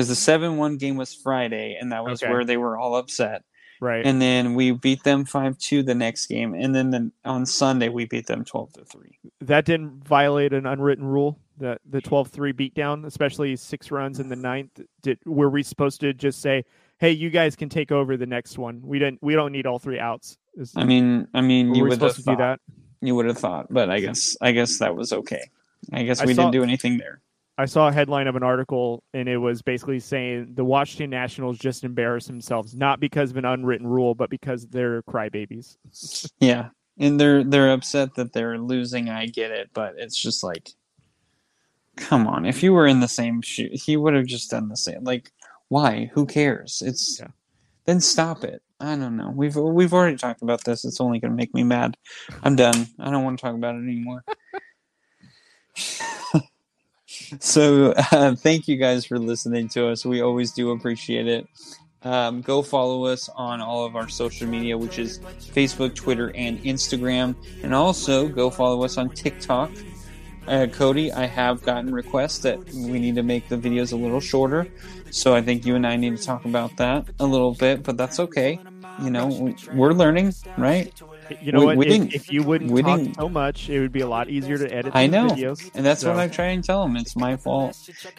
because the seven one game was Friday, and that was Okay. where they were all upset. Right. And then we beat them five two the next game, and then the, on Sunday we beat them twelve to three. that didn't violate an unwritten rule. The the 12-3 beatdown, especially six runs in the ninth. Did were we supposed to just say, "Hey, you guys can take over the next one. We didn't. We don't need all three outs." Is, I mean, I mean, were you would have supposed to do thought, that? you would have thought, but I guess I guess that was okay. I guess I we saw- didn't do anything there. I saw a headline of an article, and it was basically saying the Washington Nationals just embarrassed themselves, not because of an unwritten rule, but because they're crybabies. Yeah, and they're they're upset that they're losing. I get it, but it's just like, come on. If you were in the same shoe, he would have just done the same. Like, why? Who cares? It's Yeah. then stop it. I don't know. We've we've already talked about this. It's only going to make me mad. I'm done. I don't want to talk about it anymore. So uh, thank you guys for listening to us. We always do appreciate it. Um, go follow us on all of our social media, which is Facebook, Twitter, and Instagram. And also go follow us on TikTok. Uh, Cody, I have gotten requests that we need to make the videos a little shorter. So I think you and I need to talk about that a little bit, but that's okay. You know, we- we're learning, right? You know We- what? we if, if you wouldn't we talk so much, it would be a lot easier to edit. I know. videos. And that's what I try and tell them. It's my fault.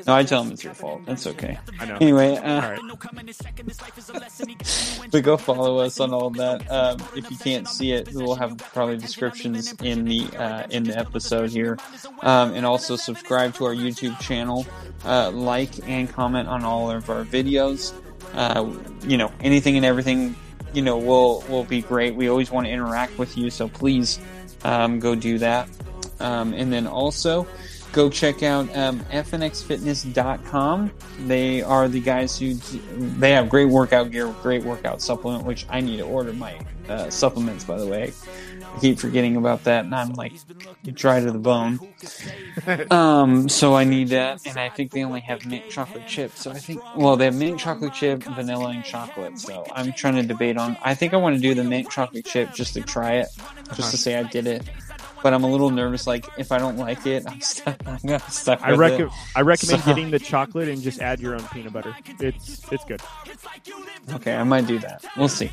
No, I tell them it's your fault. That's okay. I know. Anyway, uh, right. but go follow us on all that. Um, if you can't see it, we'll have probably descriptions in the uh, in the episode here, um, and also subscribe to our YouTube channel, uh, like and comment on all of our videos. Uh, you know, anything and everything, you know, will will be great. We always want to interact with you, so please um, go do that. Um, and then also go check out um, fnxfitness.com. They are the guys who they have great workout gear, great workout supplement, which I need to order my uh, supplements. By the way, I keep forgetting about that, and I'm like dry to the bone. um, so I need that, and I think they only have mint chocolate chip. So I think, well, they have mint chocolate chip, vanilla, and chocolate. So I'm trying to debate on. I think I want to do the mint chocolate chip just to try it, just to say I did it. But I'm a little nervous. Like if I don't like it, I'm stuck. I'm stuck I rec- it. I recommend So- getting the chocolate and just add your own peanut butter. It's it's good. Okay, I might do that. We'll see.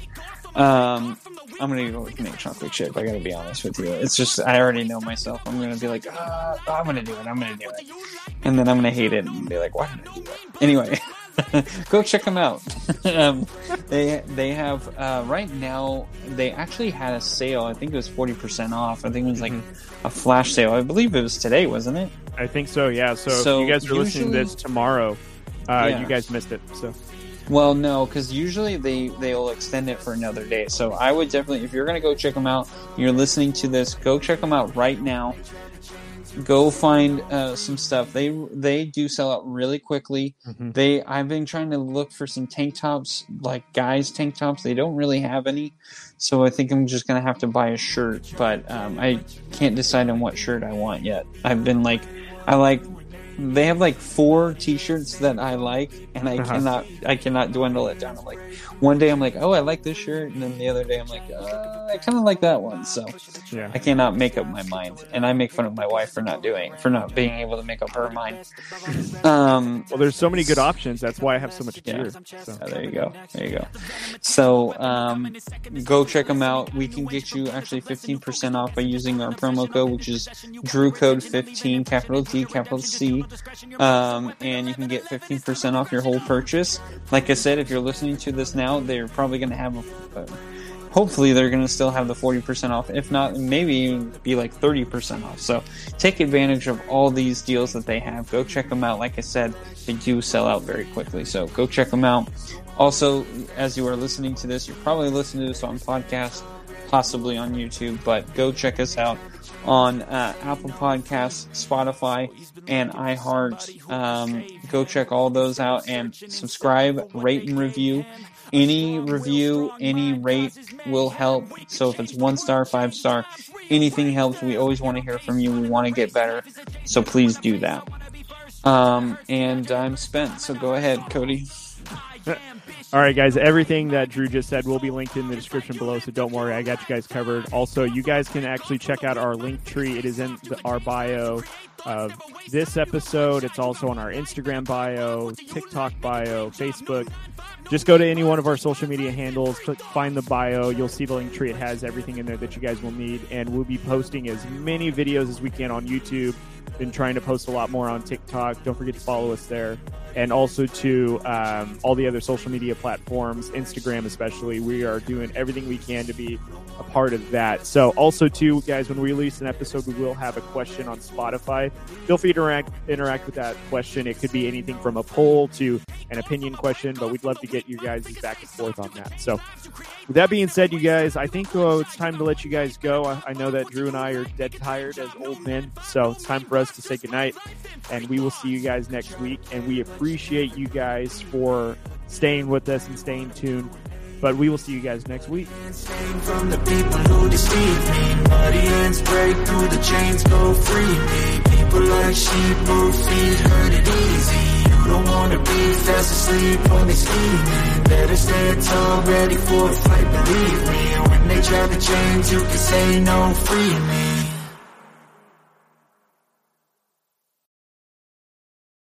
Um, I'm gonna go with mint chocolate chip. I gotta be honest with you. It's just I already know myself. I'm gonna be like, uh, I'm gonna do it. I'm gonna do it, and then I'm gonna hate it and be like, why did I do that? Anyway, go check them out. um, they they have uh, right now. They actually had a sale. I think it was forty percent off. I think it was like a flash sale. I believe it was today, wasn't it? I think so. Yeah. So, So if you guys are listening to this tomorrow, uh, Yeah. you guys missed it. So Well, no, because usually they they'll extend it for another day. So I would definitely, if you're gonna go check them out, you're listening to this, go check them out right now. Go find uh, some stuff. They they do sell out really quickly. Mhm. They I've been trying to look for some tank tops, like guys tank tops. They don't really have any, so I think I'm just gonna have to buy a shirt. But um, I can't decide on what shirt I want yet. I've been like, I like. They have like four T-shirts that I like, and I Uh-huh. cannot, I cannot dwindle it down. I'm like, one day I'm like, oh, I like this shirt, and then the other day I'm like, uh, I kind of like that one. So yeah. I cannot make up my mind, and I make fun of my wife for not doing, for not being able to make up her mind. Um, Well, there's so many good options. That's why I have so much Yeah. gear. So. Oh, there you go. There you go. So um, go check them out. We can get you actually 15% off by using our promo code, which is Drew Code 15, capital D, capital C. Um, and you can get 15% off your whole purchase. Like I said, if you're listening to this now, they're probably going to have a. a Hopefully, they're going to still have the 40% off. If not, maybe even be like 30% off. So take advantage of all these deals that they have. Go check them out. Like I said, they do sell out very quickly. So go check them out. Also, as you are listening to this, you're probably listening to this on podcast, possibly on YouTube, but go check us out on uh, Apple Podcasts, Spotify, and iHeart. Um, go check all those out and subscribe, rate, and review. Any review, any rate will help. So if it's one star, five star, anything helps. We always want to hear from you. We want to get better. So please do that. Um, and I'm spent. So go ahead, Cody. All right, guys. Everything that Drew just said will be linked in the description below, so don't worry. I got you guys covered. Also, you guys can actually check out our link tree. It is in the, our bio. of this episode. It's also on our Instagram bio, TikTok bio, Facebook. Just go to any one of our social media handles, click find the bio. You'll see the link tree. It has everything in there that you guys will need. And we'll be posting as many videos as we can on YouTube. Been trying to post a lot more on TikTok. Don't forget to follow us there. And also to um, all the other social media platforms, Instagram especially. We are doing everything we can to be a part of that. So, also, too, guys, when we release an episode, we will have a question on Spotify. Feel free to interact, interact with that question. It could be anything from a poll to an opinion question, but we'd love to get you guys back and forth on that. So, with that being said, you guys, I think oh, it's time to let you guys go. I, I know that Drew and I are dead tired as old men, so it's time for us to say goodnight. And we will see you guys next week. And we appreciate you guys for staying with us and staying tuned. But we will see you guys next week. from the people who deceive me. Muddy hands break through the chains, go free me. People like sheep move feet, hurt it easy. You don't wanna be fast asleep. Better tall, ready for a fight, believe me. When they you can say no, free me.